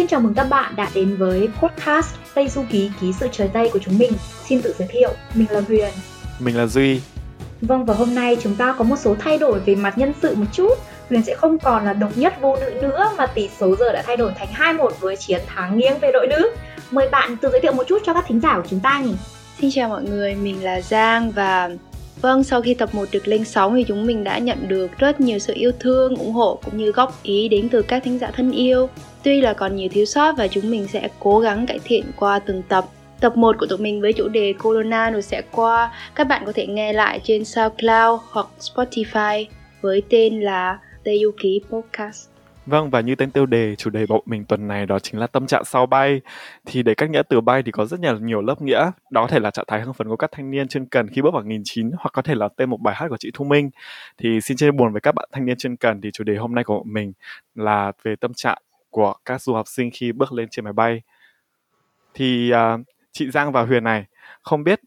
xin chào mừng các bạn đã đến với podcast Tây Du Ký Ký sự trời Tây của chúng mình. Xin tự giới thiệu, mình là Huyền. Mình là Duy. Vâng và hôm nay chúng ta có một số thay đổi về mặt nhân sự một chút. Huyền sẽ không còn là độc nhất vô nữ nữa mà tỷ số giờ đã thay đổi thành 2-1 với chiến thắng nghiêng về đội nữ. Mời bạn tự giới thiệu một chút cho các thính giả của chúng ta nhỉ. Xin chào mọi người, mình là Giang và Vâng, sau khi tập 1 được lên sóng thì chúng mình đã nhận được rất nhiều sự yêu thương, ủng hộ cũng như góp ý đến từ các thính giả thân yêu. Tuy là còn nhiều thiếu sót và chúng mình sẽ cố gắng cải thiện qua từng tập. Tập 1 của tụi mình với chủ đề Corona rồi sẽ qua, các bạn có thể nghe lại trên SoundCloud hoặc Spotify với tên là Tây Du Ký Podcast. Vâng và như tên tiêu đề chủ đề bộ mình tuần này đó chính là tâm trạng sau bay. Thì để cách nghĩa từ bay thì có rất nhiều nhiều lớp nghĩa. Đó có thể là trạng thái hưng phấn của các thanh niên chuyên cần khi bước vào nghìn chín hoặc có thể là tên một bài hát của chị Thu Minh. Thì xin chia buồn với các bạn thanh niên chuyên cần thì chủ đề hôm nay của mình là về tâm trạng của các du học sinh khi bước lên trên máy bay. Thì uh, chị Giang và Huyền này không biết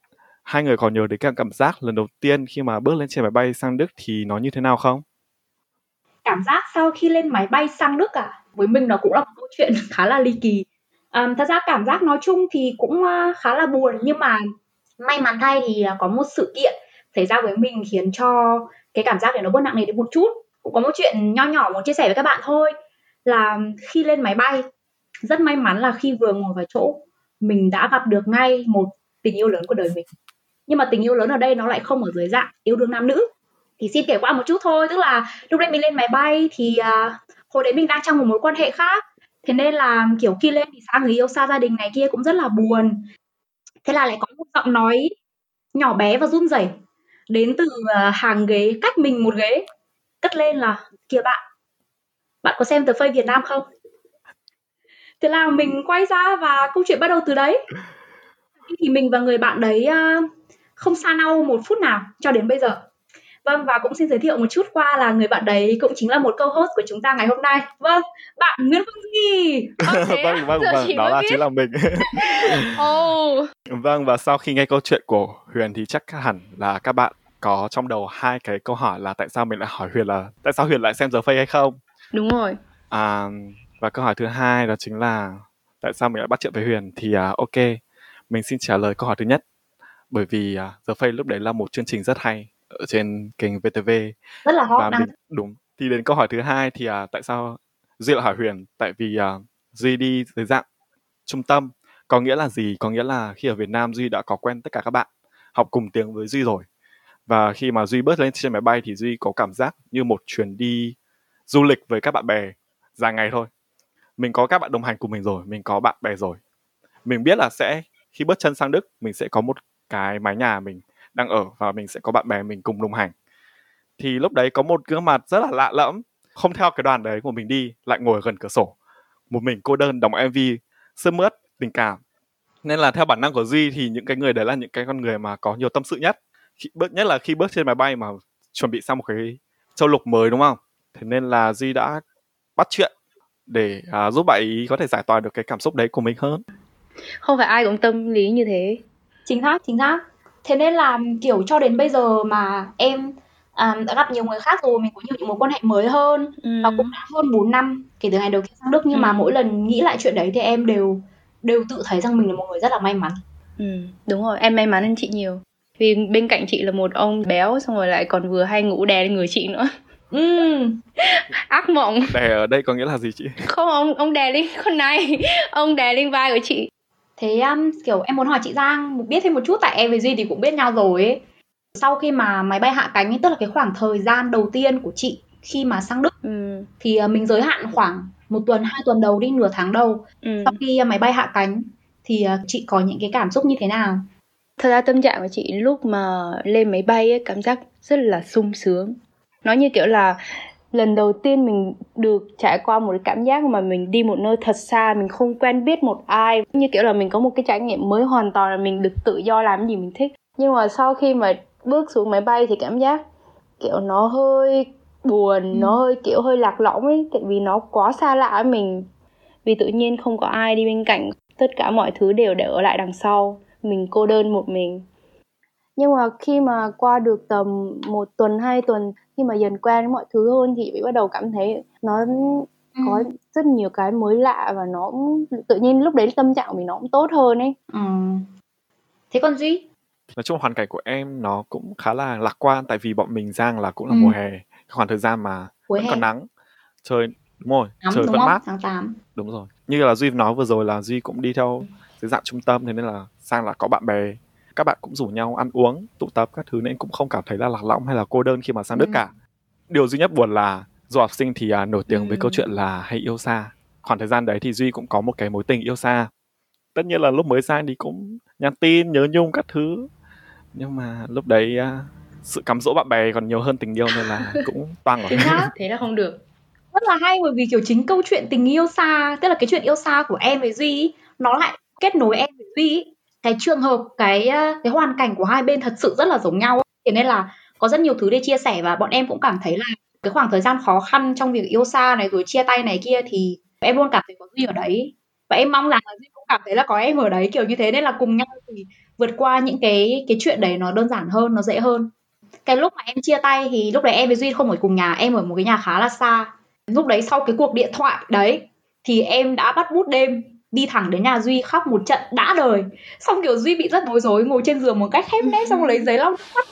hai người còn nhớ đến cái cảm giác lần đầu tiên khi mà bước lên trên máy bay sang Đức thì nó như thế nào không? Cảm giác sau khi lên máy bay sang Đức à? Với mình nó cũng là một câu chuyện khá là ly kỳ. Um, thật ra cảm giác nói chung thì cũng ờ, khá là buồn nhưng mà may mắn thay thì ờ, có một sự kiện xảy ra với mình khiến cho cái cảm giác này nó bớt nặng nề đi một chút. Cũng có một chuyện nho nhỏ muốn chia sẻ với các bạn thôi là khi lên máy bay rất may mắn là khi vừa ngồi vào chỗ mình đã gặp được ngay một tình yêu lớn của đời mình. Nhưng mà tình yêu lớn ở đây nó lại không ở dưới dạng yêu đương nam nữ thì xin kể qua một chút thôi tức là lúc đấy mình lên máy bay thì uh, hồi đấy mình đang trong một mối quan hệ khác. Thế nên là kiểu khi lên thì xa người yêu xa gia đình này kia cũng rất là buồn. Thế là lại có một giọng nói nhỏ bé và run rẩy đến từ uh, hàng ghế cách mình một ghế cất lên là kìa bạn bạn có xem tờ phơi Việt Nam không? Thế là mình quay ra và câu chuyện bắt đầu từ đấy. Thì mình và người bạn đấy uh, không xa nhau một phút nào cho đến bây giờ. Vâng và cũng xin giới thiệu một chút qua là người bạn đấy cũng chính là một co-host của chúng ta ngày hôm nay. Vâng, bạn Nguyễn Phương Duy. vâng vâng vâng, vâng đó là biết. chính là mình. oh. Vâng và sau khi nghe câu chuyện của Huyền thì chắc hẳn là các bạn có trong đầu hai cái câu hỏi là tại sao mình lại hỏi Huyền là tại sao Huyền lại xem giờ phây hay không? Đúng rồi. À, và câu hỏi thứ hai đó chính là tại sao mình lại bắt chuyện với Huyền thì uh, ok mình xin trả lời câu hỏi thứ nhất bởi vì uh, giờ phây lúc đấy là một chương trình rất hay ở trên kênh VTV rất là hot và mình, đúng thì đến câu hỏi thứ hai thì à, tại sao Duy lại hỏi Huyền tại vì à, Duy đi dưới dạng trung tâm có nghĩa là gì? Có nghĩa là khi ở Việt Nam Duy đã có quen tất cả các bạn học cùng tiếng với Duy rồi. Và khi mà Duy bước lên trên máy bay thì Duy có cảm giác như một chuyến đi du lịch với các bạn bè dài ngày thôi. Mình có các bạn đồng hành cùng mình rồi mình có bạn bè rồi. Mình biết là sẽ khi bước chân sang Đức mình sẽ có một cái mái nhà mình đang ở và mình sẽ có bạn bè mình cùng đồng hành. Thì lúc đấy có một gương mặt rất là lạ lẫm không theo cái đoàn đấy của mình đi lại ngồi gần cửa sổ. Một mình cô đơn đóng mv sướt mướt tình cảm. Nên là theo bản năng của duy thì những cái người đấy là những cái con người mà có nhiều tâm sự nhất. Khi, bước nhất là khi bước trên máy bay mà chuẩn bị sang một cái châu lục mới đúng không? Thế nên là duy đã bắt chuyện để uh, giúp bạn ý có thể giải tỏa được cái cảm xúc đấy của mình hơn. Không phải ai cũng tâm lý như thế. Chính xác chính xác thế nên là kiểu cho đến bây giờ mà em à, đã gặp nhiều người khác rồi mình có nhiều những mối quan hệ mới hơn ừ. và cũng đã hơn 4 năm kể từ ngày đầu tiên sang Đức nhưng ừ. mà mỗi lần nghĩ lại chuyện đấy thì em đều đều tự thấy rằng mình là một người rất là may mắn. Ừ đúng rồi em may mắn hơn chị nhiều. Vì bên cạnh chị là một ông béo xong rồi lại còn vừa hay ngủ đè lên người chị nữa. Ừ. ác mộng. Đè ở đây có nghĩa là gì chị? Không ông ông đè lên con này. Ông đè lên vai của chị thế um, kiểu em muốn hỏi chị Giang biết thêm một chút tại em với Duy thì cũng biết nhau rồi ấy. sau khi mà máy bay hạ cánh ấy, tức là cái khoảng thời gian đầu tiên của chị khi mà sang Đức ừ. thì uh, mình giới hạn khoảng một tuần hai tuần đầu đi nửa tháng đầu ừ. sau khi uh, máy bay hạ cánh thì uh, chị có những cái cảm xúc như thế nào thật ra tâm trạng của chị lúc mà lên máy bay ấy, cảm giác rất là sung sướng nó như kiểu là lần đầu tiên mình được trải qua một cái cảm giác mà mình đi một nơi thật xa mình không quen biết một ai. Như kiểu là mình có một cái trải nghiệm mới hoàn toàn là mình được tự do làm gì mình thích. Nhưng mà sau khi mà bước xuống máy bay thì cảm giác kiểu nó hơi buồn ừ. nó hơi kiểu hơi lạc lõng ấy tại vì nó quá xa lạ với mình. Vì tự nhiên không có ai đi bên cạnh tất cả mọi thứ đều để ở lại đằng sau mình cô đơn một mình nhưng mà khi mà qua được tầm một tuần hai tuần khi mà dần quen mọi thứ hơn thì bị bắt đầu cảm thấy nó ừ. có rất nhiều cái mới lạ và nó tự nhiên lúc đấy tâm trạng của mình nó cũng tốt hơn ấy ừ. thế còn duy nói chung hoàn cảnh của em nó cũng khá là lạc quan tại vì bọn mình giang là cũng là ừ. mùa hè khoảng thời gian mà Cuối vẫn hè. còn nắng trời đúng rồi Nắm, trời đúng vẫn không? mát tháng 8 đúng rồi như là duy nói vừa rồi là duy cũng đi theo dưới dạng trung tâm thế nên là sang là có bạn bè các bạn cũng rủ nhau ăn uống tụ tập các thứ nên cũng không cảm thấy là lạc lõng hay là cô đơn khi mà sang ừ. nước cả. Điều duy nhất buồn là du học sinh thì à, nổi tiếng ừ. với câu chuyện là hay yêu xa. Khoảng thời gian đấy thì duy cũng có một cái mối tình yêu xa. Tất nhiên là lúc mới sang thì cũng nhắn tin nhớ nhung các thứ. Nhưng mà lúc đấy à, sự cắm dỗ bạn bè còn nhiều hơn tình yêu nên là cũng toang rồi. Thế là không được. Rất là hay bởi vì kiểu chính câu chuyện tình yêu xa tức là cái chuyện yêu xa của em với duy nó lại kết nối em với duy cái trường hợp, cái ờ, cái hoàn cảnh của hai bên thật sự rất là giống nhau thế nên là có rất nhiều thứ để chia sẻ và bọn em cũng cảm thấy là cái khoảng thời gian khó khăn trong việc yêu xa này, rồi chia tay này kia thì em luôn cảm thấy có duy ở đấy. Và em mong rằng là duy cũng cảm thấy là có em ở đấy, kiểu như thế. Nên là cùng nhau thì vượt qua những cái cái chuyện đấy nó đơn giản hơn, nó dễ hơn. Cái lúc mà em chia tay thì lúc đấy em với duy không ở cùng nhà, em ở một cái nhà khá là xa. Lúc đấy sau cái cuộc điện thoại đấy thì em đã bắt bút đêm đi thẳng đến nhà duy khóc một trận đã đời. Xong kiểu duy bị rất bối rối ngồi trên giường một cách khép nép xong lấy giấy lau mắt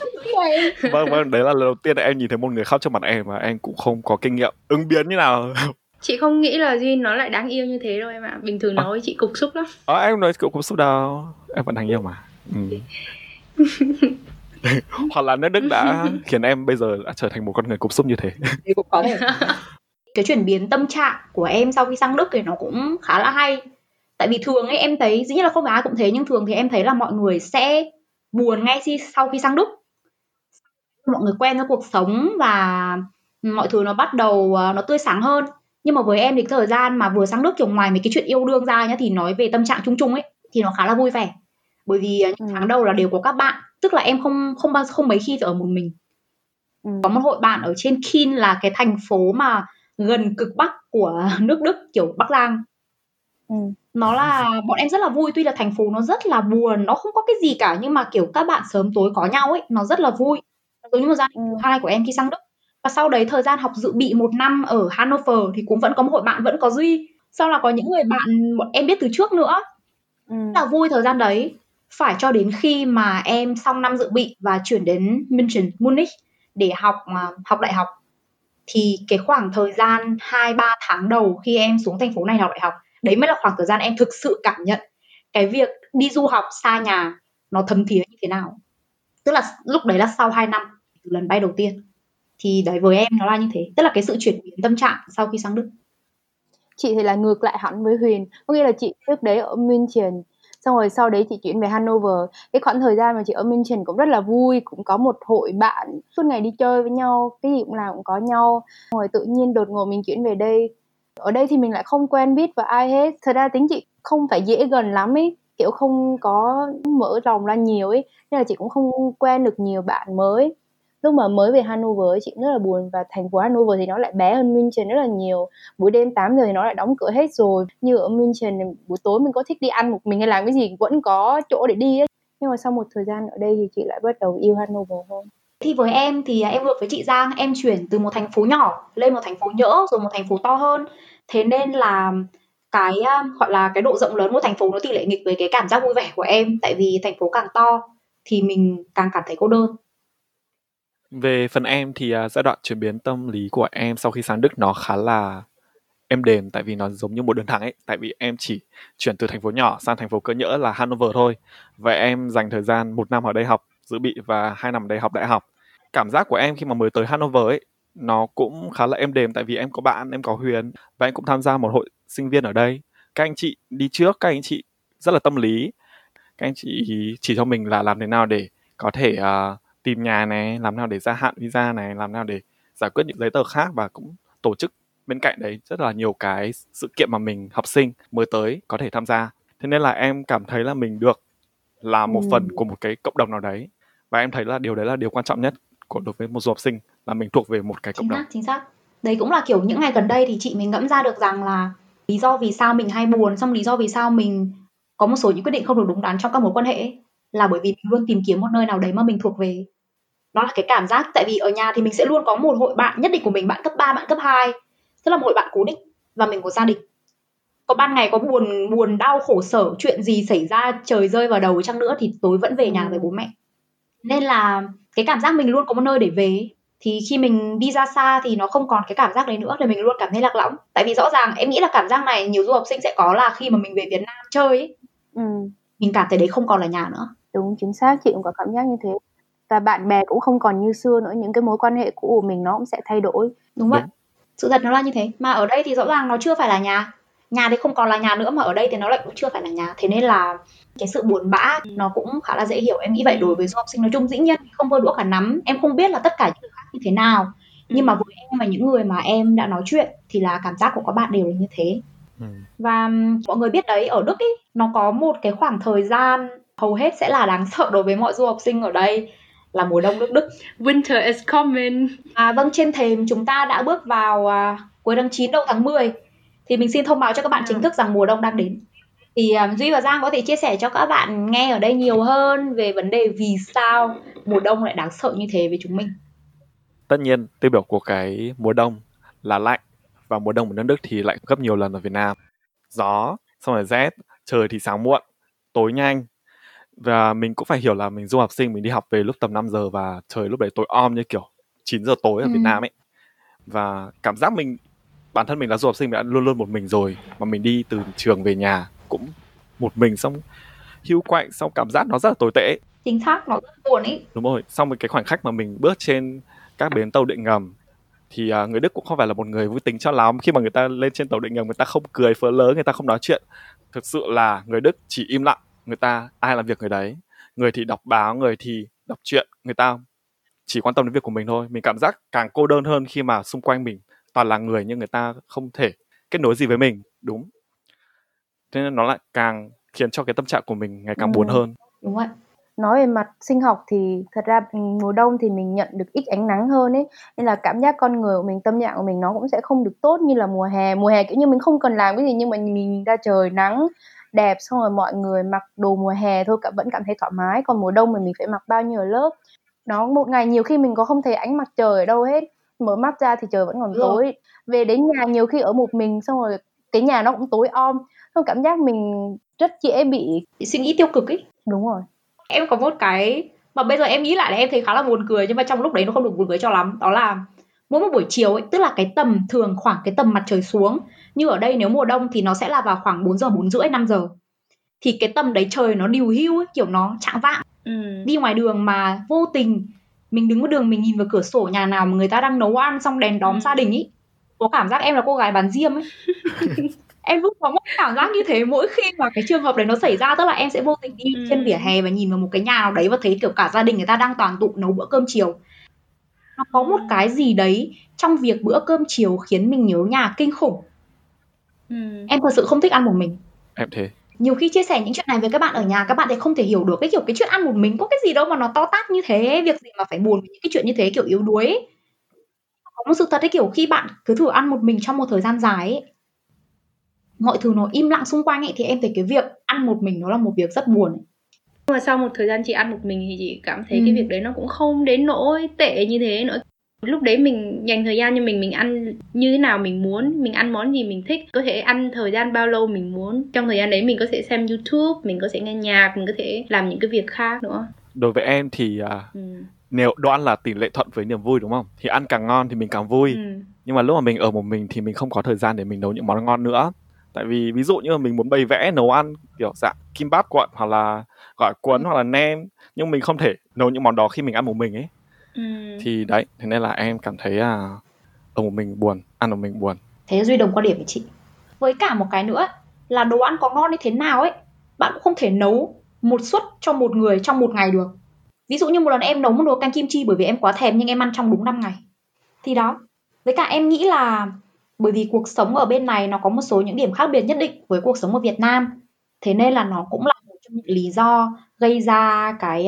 vâng vâng đấy là lần đầu tiên em nhìn thấy một người khóc trước mặt em mà em cũng không có kinh nghiệm ứng biến như nào. Chị không nghĩ là duy nó lại đáng yêu như thế đâu em ạ. Bình thường nói với chị cục xúc lắm. Ờ à, em nói cục xúc đâu em vẫn đáng yêu mà. Ừ. hoặc là nước đức đã khiến em bây giờ đã trở thành một con người cục xúc như thế. Thì cũng có thể. Cái chuyển biến tâm trạng của em sau khi sang đức thì nó cũng khá là hay tại vì thường ấy em thấy dĩ nhiên là không phải ai cũng thế nhưng thường thì em thấy là mọi người sẽ buồn ngay khi sau khi sang đức mọi người quen với cuộc sống và mọi thứ nó bắt đầu ờ, nó tươi sáng hơn nhưng mà với em thì thời gian mà vừa sang đức kiểu ngoài mấy cái chuyện yêu đương ra nhá thì nói về tâm trạng chung chung ấy thì nó khá là vui vẻ bởi vì ờ, những ừ. tháng đầu là đều có các bạn tức là em không không bao không mấy khi phải ở một mình ừ. có một hội bạn ở trên Kiel là cái thành phố mà gần cực bắc của nước Đức kiểu Bắc Lang ừ. Nó là bọn em rất là vui tuy là thành phố nó rất là buồn nó không có cái gì cả nhưng mà kiểu các bạn sớm tối có nhau ấy nó rất là vui giống như một gia đình ừ. hai của em khi sang Đức và sau đấy thời gian học dự bị một năm ở Hanover thì cũng vẫn có một hội bạn vẫn có duy sau là có những người bạn bọn em biết từ trước nữa ừ. rất là vui thời gian đấy phải cho đến khi mà em xong năm dự bị và chuyển đến München, Munich để học uh, học đại học thì cái khoảng thời gian 2 3 tháng đầu khi em xuống thành phố này học đại học, đấy mới là khoảng thời gian em thực sự cảm nhận cái việc đi du học xa nhà nó thấm thía như thế nào. Tức là lúc đấy là sau 2 năm từ lần bay đầu tiên. Thì đấy với em nó là như thế, tức là cái sự chuyển biến tâm trạng sau khi sang Đức. Chị thì là ngược lại hẳn với Huyền, có nghĩa là chị trước đấy ở München xong rồi sau đấy chị chuyển về Hanover cái khoảng thời gian mà chị ở München cũng rất là vui cũng có một hội bạn suốt ngày đi chơi với nhau cái gì cũng làm cũng có nhau xong rồi tự nhiên đột ngột mình chuyển về đây ở đây thì mình lại không quen biết và ai hết. Thật ra tính chị không phải dễ gần lắm ấy. Kiểu không có mở rộng ra nhiều ấy. Nên là chị cũng không quen được nhiều bạn mới. Lúc mà mới về Hanover chị rất là buồn. Và thành phố Hanover thì nó lại bé hơn München rất là nhiều. Buổi đêm 8 giờ thì nó lại đóng cửa hết rồi. Như ở München buổi tối mình có thích đi ăn một mình hay làm cái gì vẫn có chỗ để đi ấy. Nhưng mà sau một thời gian ở đây thì chị lại bắt đầu yêu Hanover hơn thì với em thì em ngược với chị Giang em chuyển từ một thành phố nhỏ lên một thành phố nhỡ rồi một thành phố to hơn. Thế nên là cái um, gọi là cái độ rộng lớn của thành phố nó tỷ lệ nghịch với cái cảm giác vui vẻ của em. Tại vì thành phố càng to thì mình càng cảm thấy cô đơn. Về phần em thì uh, giai đoạn chuyển biến tâm lý của em sau khi sang Đức nó khá là êm đềm tại vì nó giống như một đường thẳng ấy. Tại vì em chỉ chuyển từ thành phố nhỏ sang thành phố cỡ nhỡ là Hanover thôi. Và em dành thời gian một năm ở đây học dự bị và hai năm ở đây học đại học cảm giác của em khi mà mới tới Hanover ấy nó cũng khá là êm đềm tại vì em có bạn em có Huyền và em cũng tham gia một hội sinh viên ở đây. Các anh chị đi trước các anh chị rất là tâm lý. Các anh chị chỉ cho mình là làm thế nào để có thể uh, tìm nhà này làm nào để gia hạn visa này làm nào để giải quyết những giấy tờ khác và cũng tổ chức bên cạnh đấy rất là nhiều cái sự kiện mà mình học sinh mới tới có thể tham gia. Thế nên là em cảm thấy là mình được là một ừ. phần của một cái cộng đồng nào đấy và em thấy là điều đấy là điều quan trọng nhất của đối với một du học sinh là mình thuộc về một cái cộng chính đồng. xác, chính xác. Đấy cũng là kiểu những ngày gần đây thì chị mình ngẫm ra được rằng là lý do vì sao mình hay buồn xong lý do vì sao mình có một số những quyết định không được đúng đắn trong các mối quan hệ là bởi vì mình luôn tìm kiếm một nơi nào đấy mà mình thuộc về. Nó là cái cảm giác tại vì ở nhà thì mình sẽ luôn có một hội bạn nhất định của mình bạn cấp 3, bạn cấp 2 tức là một hội bạn cố định và mình có gia đình. Có ban ngày có buồn buồn đau khổ sở chuyện gì xảy ra trời rơi vào đầu chăng nữa thì tối vẫn về nhà với bố mẹ. Nên là cái cảm giác mình luôn có một nơi để về thì khi mình đi ra xa thì nó không còn cái cảm giác đấy nữa thì mình luôn cảm thấy lạc lõng. Tại vì rõ ràng em nghĩ là cảm giác này nhiều du học sinh sẽ có là khi mà mình về Việt Nam chơi ấy, ừ. mình cảm thấy đấy không còn là nhà nữa. Đúng chính xác chị cũng có cảm giác như thế. Và bạn bè cũng không còn như xưa nữa những cái mối quan hệ cũ của mình nó cũng sẽ thay đổi. Đúng vậy. Sự thật nó là như thế. Mà ở đây thì rõ ràng nó chưa phải là nhà nhà thì không còn là nhà nữa mà ở đây thì nó lại cũng chưa phải là nhà. Thế nên là cái sự buồn bã nó cũng khá là dễ hiểu. Em nghĩ vậy đối với du học sinh nói chung. Dĩ nhiên không vơ đũa cả nắm em không biết là tất cả những người khác như thế nào. Nhưng mà với em và những người mà em đã nói chuyện thì là cảm giác của các bạn đều là như thế. Ừ. và mọi người biết đấy ở đức ý nó có một cái khoảng thời gian hầu hết sẽ là đáng sợ đối với mọi du học sinh ở đây là mùa đông nước Đức. Winter is coming. À vâng, trên thềm chúng ta đã bước vào à, cuối tháng 9 đầu tháng 10 thì mình xin thông báo cho các bạn chính ừ. thức rằng mùa đông đang đến. Thì um, duy và giang có thể chia sẻ cho các bạn nghe ở đây nhiều hơn về vấn đề vì sao mùa đông lại đáng sợ như thế với chúng mình. Tất nhiên tiêu biểu của cái mùa đông là lạnh và mùa đông ở nước Đức thì lạnh gấp nhiều lần ở Việt Nam. Gió xong rồi rét trời thì sáng muộn tối nhanh. Và mình cũng phải hiểu là mình du học sinh mình đi học về lúc tầm 5 giờ và trời lúc đấy tối om như kiểu 9 giờ tối ở ừ. Việt Nam ấy. Và cảm giác mình bản thân mình là du học sinh mình đã luôn luôn một mình rồi mà mình đi từ trường về nhà cũng một mình xong hưu quạnh xong cảm giác nó rất là tồi tệ. Chính xác nó rất buồn ý. Đúng rồi xong một cái khoảnh khắc mà mình bước trên các bến tàu điện ngầm thì uh, người Đức cũng không phải là một người vui tính cho lắm. Khi mà người ta lên trên tàu điện ngầm người ta không cười phớ lớn người ta không nói chuyện. Thực sự là người Đức chỉ im lặng người ta ai làm việc người đấy. Người thì đọc báo người thì đọc truyện người ta chỉ quan tâm đến việc của mình thôi. Mình cảm giác càng cô đơn hơn khi mà xung quanh mình toàn là người nhưng người ta không thể kết nối gì với mình. Đúng. Thế nên nó lại càng khiến cho cái tâm trạng của mình ngày càng ừ. buồn hơn. Đúng vậy nói về mặt sinh học thì thật ra mùa đông thì mình nhận được ít ánh nắng hơn ấy nên là cảm giác con người của mình tâm trạng của mình nó cũng sẽ không được tốt như là mùa hè. Mùa hè kiểu như mình không cần làm cái gì nhưng mà mình ra trời nắng đẹp xong rồi mọi người mặc đồ mùa hè thôi cả vẫn cảm thấy thoải mái. Còn mùa đông thì mình phải mặc bao nhiêu lớp. Nó một ngày nhiều khi mình có không thấy ánh mặt trời ở đâu hết mở mắt ra thì trời vẫn còn tối. Về đến nhà nhiều khi ở một mình xong rồi cái nhà nó cũng tối om. Xong cảm giác mình rất dễ bị bị suy nghĩ tiêu cực ấy đúng rồi. Em có một cái mà bây giờ em nghĩ lại là em thấy khá là buồn cười nhưng mà trong lúc đấy nó không được buồn cười cho lắm. Đó là mỗi một buổi chiều ấy tức là cái tầm thường khoảng cái tầm mặt trời xuống. Như ở đây nếu mùa đông thì nó sẽ là vào khoảng 4 giờ bốn rưỡi 5 giờ. Thì cái tầm đấy trời nó điều hưu ấy kiểu nó trạng vạng. Ừ. đi ngoài đường mà vô tình mình đứng ở đường mình nhìn vào cửa sổ nhà nào mà người ta đang nấu ăn xong đèn đóm ừ. gia đình ý có cảm giác em là cô gái bán diêm ấy em lúc có một cảm giác như thế mỗi khi mà cái trường hợp đấy nó xảy ra tức là em sẽ vô tình đi ừ. trên vỉa hè và nhìn vào một cái nhà nào đấy và thấy kiểu cả gia đình người ta đang toàn tụ nấu bữa cơm chiều nó có một cái gì đấy trong việc bữa cơm chiều khiến mình nhớ nhà kinh khủng ừ. em thật sự không thích ăn một mình em thế nhiều khi chia sẻ những chuyện này với các bạn ở nhà các bạn thì không thể hiểu được cái kiểu cái chuyện ăn một mình có cái gì đâu mà nó to tát như thế việc gì mà phải buồn với những cái chuyện như thế kiểu yếu đuối ấy. có một sự thật ấy kiểu khi bạn cứ thử ăn một mình trong một thời gian dài ấy, mọi thứ nó im lặng xung quanh ấy thì em thấy cái việc ăn một mình nó là một việc rất buồn nhưng mà sau một thời gian chị ăn một mình thì chị cảm thấy ừ. cái việc đấy nó cũng không đến nỗi tệ như thế nữa lúc đấy mình dành thời gian cho mình mình ăn như thế nào mình muốn mình ăn món gì mình thích. Có thể ăn thời gian bao lâu mình muốn. Trong thời gian đấy mình có thể xem youtube mình có thể nghe nhạc mình có thể làm những cái việc khác nữa. Đối với em thì uh, ừ. nếu đồ ăn là tỷ lệ thuận với niềm vui đúng không? Thì ăn càng ngon thì mình càng vui. Ừ. nhưng mà lúc mà mình ở một mình thì mình không có thời gian để mình nấu những món ngon nữa. Tại vì ví dụ như là mình muốn bày vẽ nấu ăn kiểu dạng kim bát cuộn hoặc là gỏi cuốn hoặc là nem nhưng mình không thể nấu những món đó khi mình ăn một mình ấy Ừ. thì đấy thế nên là em cảm thấy là ở một mình buồn ăn một mình buồn. Thế duy đồng quan điểm với chị. Với cả một cái nữa là đồ ăn có ngon như thế nào ấy bạn cũng không thể nấu một suất cho một người trong một ngày được. Ví dụ như một lần em nấu một đồ canh kim chi bởi vì em quá thèm nhưng em ăn trong đúng 5 ngày. Thì đó với cả em nghĩ là bởi vì cuộc sống ở bên này nó có một số những điểm khác biệt nhất định với cuộc sống ở Việt Nam. Thế nên là nó cũng là một trong những lý do gây ra cái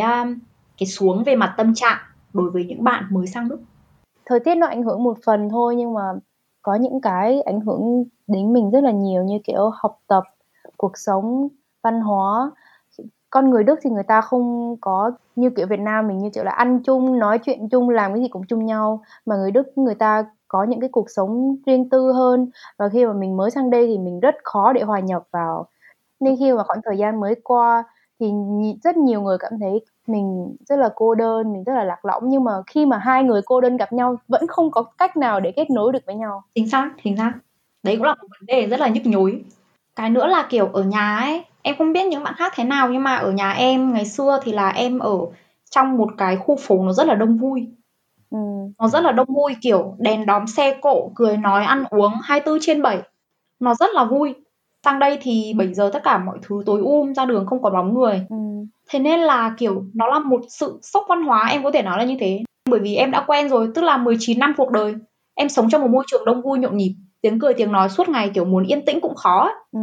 cái xuống về mặt tâm trạng đối với những bạn mới sang Đức? Thời tiết nó ảnh hưởng một phần thôi nhưng mà có những cái ảnh hưởng đến mình rất là nhiều như kiểu học tập, cuộc sống, văn hóa. con người Đức thì người ta không có như kiểu Việt Nam mình như kiểu là ăn chung, nói chuyện chung, làm cái gì cũng chung nhau mà người Đức người ta có những cái cuộc sống riêng tư hơn và khi mà mình mới sang đây thì mình rất khó để hòa nhập vào nên khi mà khoảng thời gian mới qua thì rất nhiều người cảm thấy mình rất là cô đơn mình rất là lạc lõng. Nhưng mà khi mà hai người cô đơn gặp nhau vẫn không có cách nào để kết nối được với nhau. Chính xác chính xác. Đấy cũng là một vấn đề rất là nhức nhối. Cái nữa là kiểu ở nhà ấy em không biết những bạn khác thế nào nhưng mà ở nhà em ngày xưa thì là em ở trong một cái khu phố nó rất là đông vui. Ừ. nó rất là đông vui kiểu đèn đóm xe cộ cười nói ăn uống 24 trên 7 nó rất là vui sang đây thì 7 giờ tất cả mọi thứ tối um ra đường không có bóng người. Ừ. thế nên là kiểu nó là một sự sốc văn hóa em có thể nói là như thế. Bởi vì em đã quen rồi tức là 19 năm cuộc đời em sống trong một môi trường đông vui nhộn nhịp tiếng cười tiếng nói suốt ngày kiểu muốn yên tĩnh cũng khó Ừ.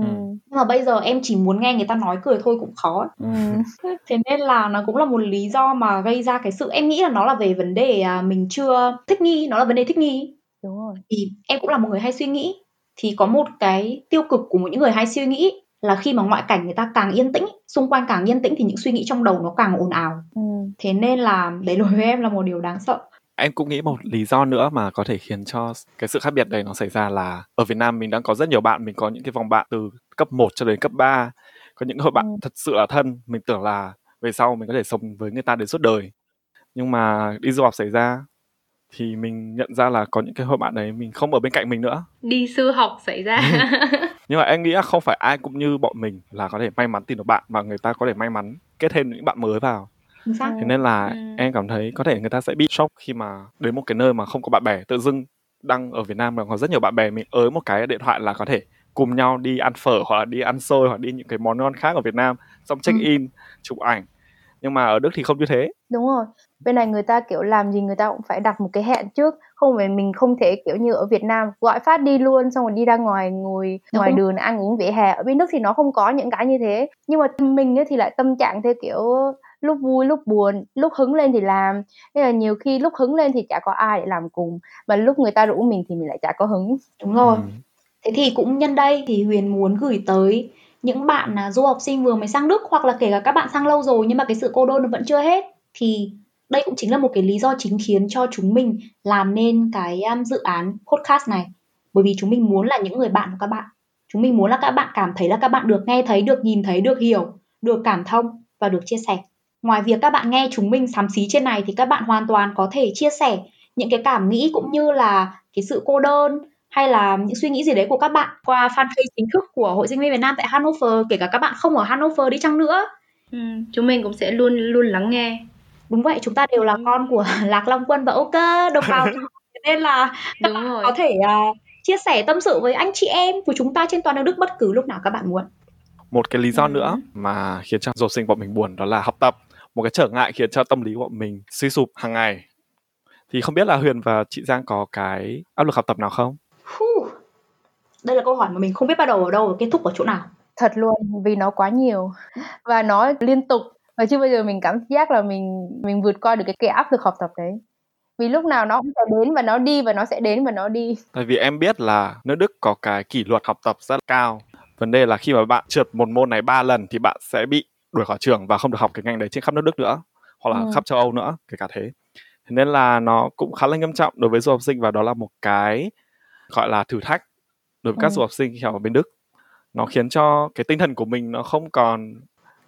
nhưng mà bây giờ em chỉ muốn nghe người ta nói cười thôi cũng khó Ừ. thế nên là nó cũng là một lý do mà gây ra cái sự em nghĩ là nó là về vấn đề à, mình chưa thích nghi nó là vấn đề thích nghi. Đúng rồi. Thì em cũng là một người hay suy nghĩ thì có một cái tiêu cực của những người hay suy nghĩ là khi mà ngoại cảnh người ta càng yên tĩnh xung quanh càng yên tĩnh thì những suy nghĩ trong đầu nó càng ồn ào ừ. thế nên là đấy đối với em là một điều đáng sợ em cũng nghĩ một lý do nữa mà có thể khiến cho cái sự khác biệt này nó xảy ra là ở Việt Nam mình đang có rất nhiều bạn mình có những cái vòng bạn từ cấp 1 cho đến cấp 3 có những hội bạn ừ. thật sự là thân mình tưởng là về sau mình có thể sống với người ta đến suốt đời nhưng mà đi du học xảy ra thì mình nhận ra là có những cái hội bạn đấy mình không ở bên cạnh mình nữa. Đi sư học xảy ra. Nhưng mà em nghĩ là không phải ai cũng như bọn mình là có thể may mắn tìm được bạn mà người ta có thể may mắn kết thêm những bạn mới vào. Thế nên là ừ. em cảm thấy có thể người ta sẽ bị sốc khi mà đến một cái nơi mà không có bạn bè. Tự dưng đang ở Việt Nam mà có rất nhiều bạn bè mình ới một cái điện thoại là có thể cùng nhau đi ăn phở hoặc là đi ăn xôi hoặc đi những cái món ngon khác ở Việt Nam xong check in ừ. chụp ảnh. Nhưng mà ở Đức thì không như thế. Đúng rồi bên này người ta kiểu làm gì người ta cũng phải đặt một cái hẹn trước. Không phải mình không thể kiểu như ở Việt Nam gọi phát đi luôn xong rồi đi ra ngoài ngồi đúng ngoài đường ăn uống vỉa hè. Ở bên Đức thì nó không có những cái như thế. Nhưng mà mình thì lại tâm trạng theo kiểu lúc vui lúc buồn lúc hứng lên thì làm. Nên là nhiều khi lúc hứng lên thì chả có ai để làm cùng. Và lúc người ta rủ mình thì mình lại chả có hứng. Đúng rồi. Ừ. thế thì cũng nhân đây thì huyền muốn gửi tới những bạn là du học sinh vừa mới sang đức hoặc là kể cả các bạn sang lâu rồi nhưng mà cái sự cô đơn nó vẫn chưa hết. Thì đây cũng chính là một cái lý do chính khiến cho chúng mình làm nên cái um, dự án podcast này bởi vì chúng mình muốn là những người bạn của các bạn chúng mình muốn là các bạn cảm thấy là các bạn được nghe thấy được nhìn thấy được hiểu được cảm thông và được chia sẻ ngoài việc các bạn nghe chúng mình sám xí trên này thì các bạn hoàn toàn có thể chia sẻ những cái cảm nghĩ cũng như là cái sự cô đơn hay là những suy nghĩ gì đấy của các bạn qua fanpage chính thức của Hội Sinh viên Việt Nam tại Hanover kể cả các bạn không ở Hanover đi chăng nữa. Ừ, chúng mình cũng sẽ luôn luôn lắng nghe. Đúng vậy, chúng ta đều là con của Lạc Long Quân và Ok đồng bào nên là các Đúng bạn rồi. có thể uh, chia sẻ tâm sự với anh chị em của chúng ta trên toàn nước Đức bất cứ lúc nào các bạn muốn. Một cái lý do ừ. nữa mà khiến cho du sinh bọn mình buồn đó là học tập một cái trở ngại khiến cho tâm lý của bọn mình suy sụp hàng ngày thì không biết là Huyền và chị Giang có cái áp lực học tập nào không? Đây là câu hỏi mà mình không biết bắt đầu ở đâu và kết thúc ở chỗ nào. Thật luôn, vì nó quá nhiều và nó liên tục và chưa bao giờ mình cảm giác là mình mình vượt qua được cái cái áp lực học tập đấy. Vì lúc nào nó cũng sẽ đến và nó đi và nó sẽ đến và nó đi. Tại vì em biết là nước Đức có cái kỷ luật học tập rất cao. Vấn đề là khi mà bạn trượt một môn này ba lần thì bạn sẽ bị đuổi khỏi trường và không được học cái ngành đấy trên khắp nước Đức nữa hoặc là ừ. khắp châu Âu nữa kể cả thế thế nên là nó cũng khá là nghiêm trọng đối với du học sinh và đó là một cái gọi là thử thách đối với các ừ. du học sinh khi ở bên Đức nó khiến cho cái tinh thần của mình nó không còn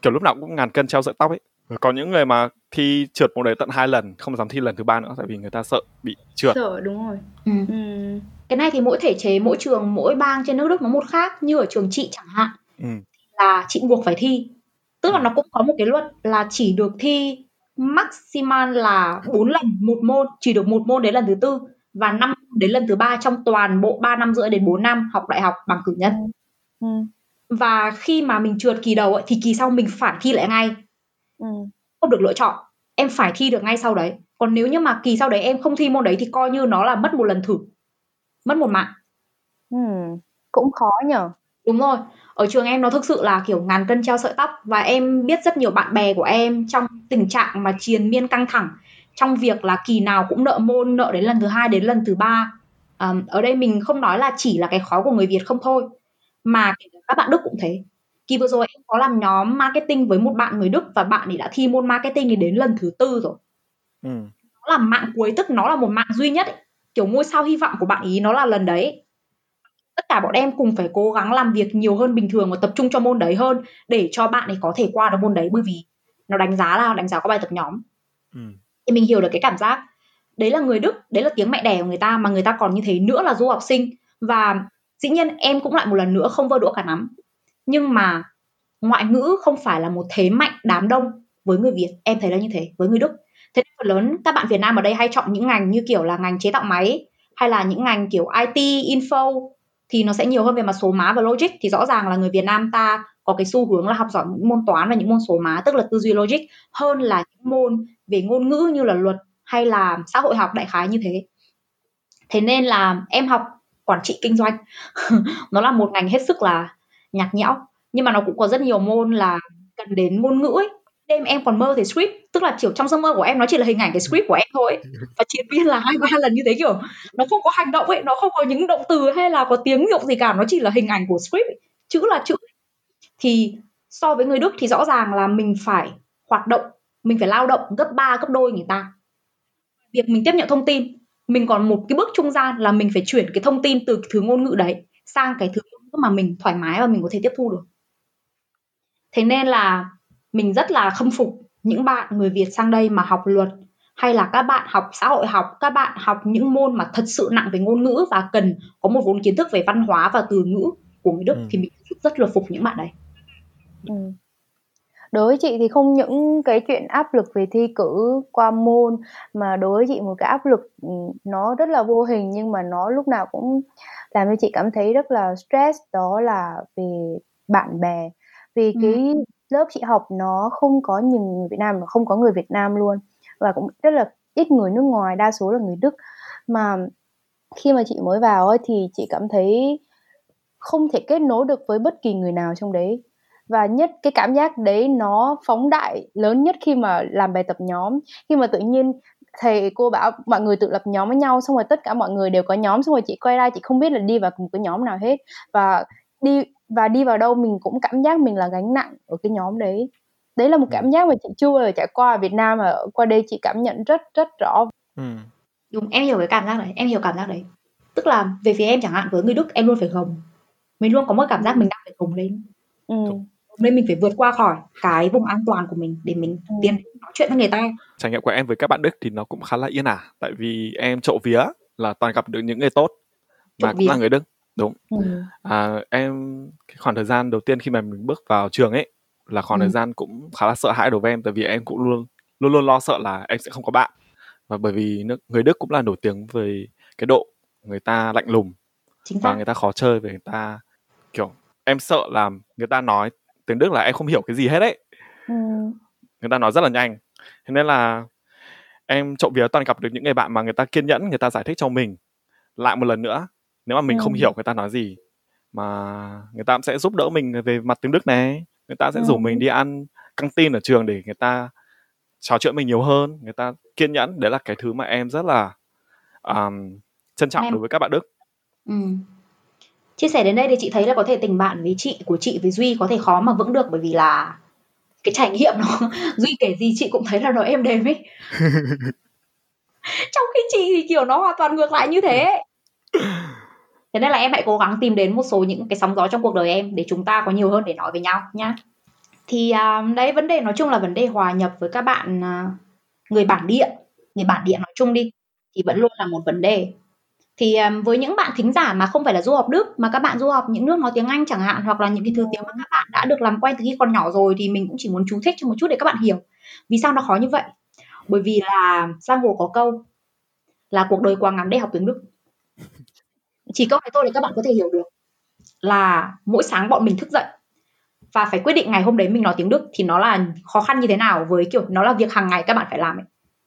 kiểu lúc nào cũng ngàn cân treo sợi tóc ấy. Có những người mà thi trượt một đấy tận hai lần không dám thi lần thứ ba nữa tại vì người ta sợ bị trượt. Sợ đúng rồi. Ừ. Ừ. cái này thì mỗi thể chế mỗi trường mỗi bang trên nước đức nó một khác như ở trường chị chẳng hạn. Ừ. là chị buộc phải thi. Tức là nó cũng có một cái luật là chỉ được thi maximal là 4 lần một môn chỉ được một môn đến lần thứ tư và năm đến lần thứ ba trong toàn bộ 3 năm rưỡi đến 4 năm học đại học bằng cử nhân. Ừ. và khi mà mình trượt kỳ đầu ấy, thì kỳ sau mình phải thi lại ngay. Ừ. không được lựa chọn. Em phải thi được ngay sau đấy. Còn nếu như mà kỳ sau đấy em không thi môn đấy thì coi như nó là mất một lần thử. Mất một mạng. Ừ. cũng khó nhở đúng rồi. Ở trường em nó thực sự là kiểu ngàn cân treo sợi tóc. Và em biết rất nhiều bạn bè của em trong tình trạng mà triền miên căng thẳng. Trong việc là kỳ nào cũng nợ môn nợ đến lần thứ hai đến lần thứ ba. Um, ở đây mình không nói là chỉ là cái khó của người Việt không thôi mà các bạn Đức cũng thế Kỳ vừa rồi em có làm nhóm marketing với một bạn người Đức và bạn ấy đã thi môn marketing thì đến lần thứ tư rồi. Ừ. Nó là mạng cuối tức nó là một mạng duy nhất ấy. Kiểu ngôi sao hy vọng của bạn ý nó là lần đấy. Tất cả bọn em cùng phải cố gắng làm việc nhiều hơn bình thường và tập trung cho môn đấy hơn để cho bạn ấy có thể qua được môn đấy bởi vì nó đánh giá là đánh giá có bài tập nhóm. Ừ. Thì mình hiểu được cái cảm giác đấy là người Đức, đấy là tiếng mẹ đẻ của người ta mà người ta còn như thế nữa là du học sinh và dĩ nhiên em cũng lại một lần nữa không vơ đũa cả nắm nhưng mà ngoại ngữ không phải là một thế mạnh đám đông với người Việt. Em thấy là như thế, với người Đức. Thế nên phần lớn các bạn Việt Nam ở đây hay chọn những ngành như kiểu là ngành chế tạo máy, hay là những ngành kiểu IT info, thì nó sẽ nhiều hơn về mặt số má và logic. Thì rõ ràng là người Việt Nam ta có cái xu hướng là học giỏi những môn toán và những môn số má, tức là tư duy logic, hơn là những môn về ngôn ngữ như là luật hay là xã hội học, đại khái như thế. Thế nên là em học quản trị kinh doanh nó là một ngành hết sức là nhạt nhẽo, nhưng mà nó cũng có rất nhiều môn là cần đến ngôn ngữ ấy đêm em còn mơ thấy script tức là kiểu trong giấc mơ của em nó chỉ là hình ảnh cái script của em thôi ấy. và chiến viên là hai ba lần như thế kiểu nó không có hành động ấy, nó không có những động từ hay là có tiếng dụng gì cả, nó chỉ là hình ảnh của script ấy. chữ là chữ thì so với người đức thì rõ ràng là mình phải hoạt động, mình phải lao động gấp 3 gấp đôi người ta việc mình tiếp nhận thông tin mình còn một cái bước trung gian là mình phải chuyển cái thông tin từ thứ ngôn ngữ đấy sang cái thứ mà mình thoải mái và mình có thể tiếp thu được thế nên là mình rất là khâm phục những bạn người Việt sang đây mà học luật hay là các bạn học xã hội học các bạn học những môn mà thật sự nặng về ngôn ngữ và cần có một vốn kiến thức về văn hóa và từ ngữ của người Đức ừ. thì mình rất là phục những bạn đấy ừ. Đối với chị thì không những cái chuyện áp lực về thi cử qua môn mà đối với chị một cái áp lực ừ, nó rất là vô hình nhưng mà nó lúc nào cũng làm cho chị cảm thấy rất là stress đó là về bạn bè. Vì ừ. cái lớp chị học nó không có nhiều người Việt Nam mà không có người Việt Nam luôn và cũng rất là ít người nước ngoài đa số là người Đức. Mà khi mà chị mới vào ấy, thì chị cảm thấy không thể kết nối được với bất kỳ người nào trong đấy và nhất cái cảm giác đấy nó phóng đại lớn nhất khi mà làm bài tập nhóm. Khi mà tự nhiên thầy cô bảo mọi người tự lập nhóm với nhau xong rồi tất cả mọi người đều có nhóm xong rồi chị quay ra chị không biết là đi vào cùng cái nhóm nào hết. Và đi và đi vào đâu mình cũng cảm giác mình là gánh nặng ở cái nhóm đấy. Đấy là một cảm giác mà chị chưa bao giờ trải qua ở Việt Nam mà qua đây chị cảm nhận rất rất rõ. Ừ. đúng em hiểu cái cảm giác đấy em hiểu cảm giác đấy. Tức là về phía em chẳng hạn với người Đức em luôn phải gồng. Mình luôn có một cảm giác mình đang phải gồng lên. Ừ. nên mình phải vượt qua khỏi cái vùng an toàn của mình để mình ừ. tiến nói chuyện với người ta trải nghiệm của em với các bạn Đức thì nó cũng khá là yên ả tại vì em trộm vía là toàn gặp được những người tốt mà cũng là người Đức đúng ừ. à, em cái khoảng thời gian đầu tiên khi mà mình bước vào trường ấy là khoảng ừ. thời gian cũng khá là sợ hãi đối với em tại vì em cũng luôn luôn luôn lo sợ là em sẽ không có bạn và bởi vì nước người Đức cũng là nổi tiếng về cái độ người ta lạnh lùng Chính và người ta khó chơi về người ta kiểu em sợ là người ta nói tiếng Đức là em không hiểu cái gì hết ấy ừ. người ta nói rất là nhanh thế nên là em trộm vía toàn gặp được những người bạn mà người ta kiên nhẫn người ta giải thích cho mình lại một lần nữa nếu mà mình ừ. không hiểu người ta nói gì mà người ta cũng sẽ giúp đỡ mình về mặt tiếng Đức này người ta sẽ ừ. rủ mình đi ăn căng tin ở trường để người ta trò chuyện mình nhiều hơn người ta kiên nhẫn đấy là cái thứ mà em rất là um, trân trọng em... đối với các bạn Đức ừ. Chia sẻ đến đây thì chị thấy là có thể tình bạn với chị của chị với Duy có thể khó mà vững được bởi vì là cái trải nghiệm nó Duy kể gì chị cũng thấy là nó êm đềm ấy. Trong khi chị thì kiểu nó hoàn toàn ngược lại như thế. Thế nên là em hãy cố gắng tìm đến một số những cái sóng gió trong cuộc đời em để chúng ta có nhiều hơn để nói với nhau nhá. Thì uh, đấy vấn đề nói chung là vấn đề hòa nhập với các bạn uh, người bản địa người bản địa nói chung đi thì vẫn luôn là một vấn đề thì um, với những bạn thính giả mà không phải là du học Đức mà các bạn du học những nước nói tiếng Anh chẳng hạn hoặc là những cái thứ tiếng mà các bạn đã được làm quen từ khi còn nhỏ rồi thì mình cũng chỉ muốn chú thích cho một chút để các bạn hiểu vì sao nó khó như vậy bởi vì là giang hồ có câu là cuộc đời quá ngắn để học tiếng Đức chỉ câu này thôi để các bạn có thể hiểu được là mỗi sáng bọn mình thức dậy và phải quyết định ngày hôm đấy mình nói tiếng Đức thì nó là khó khăn như thế nào với kiểu nó là việc hàng ngày các bạn phải làm ấy.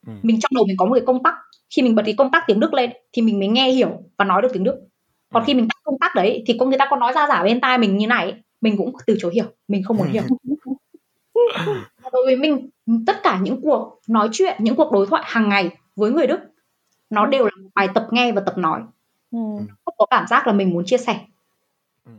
Ừ. Mình trong đầu mình có một cái công tắc khi mình bật cái công tắc tiếng Đức lên thì mình mới nghe hiểu và nói được tiếng Đức. Còn ừ. khi mình tắt công tắc đấy thì có người ta có nói ra giả bên tai mình như này mình cũng từ chối hiểu, mình không muốn hiểu. đối với mình tất cả những cuộc nói chuyện, những cuộc đối thoại hàng ngày với người Đức nó đều là một bài tập nghe và tập nói. Ừ. Không có cảm giác là mình muốn chia sẻ. Ừ.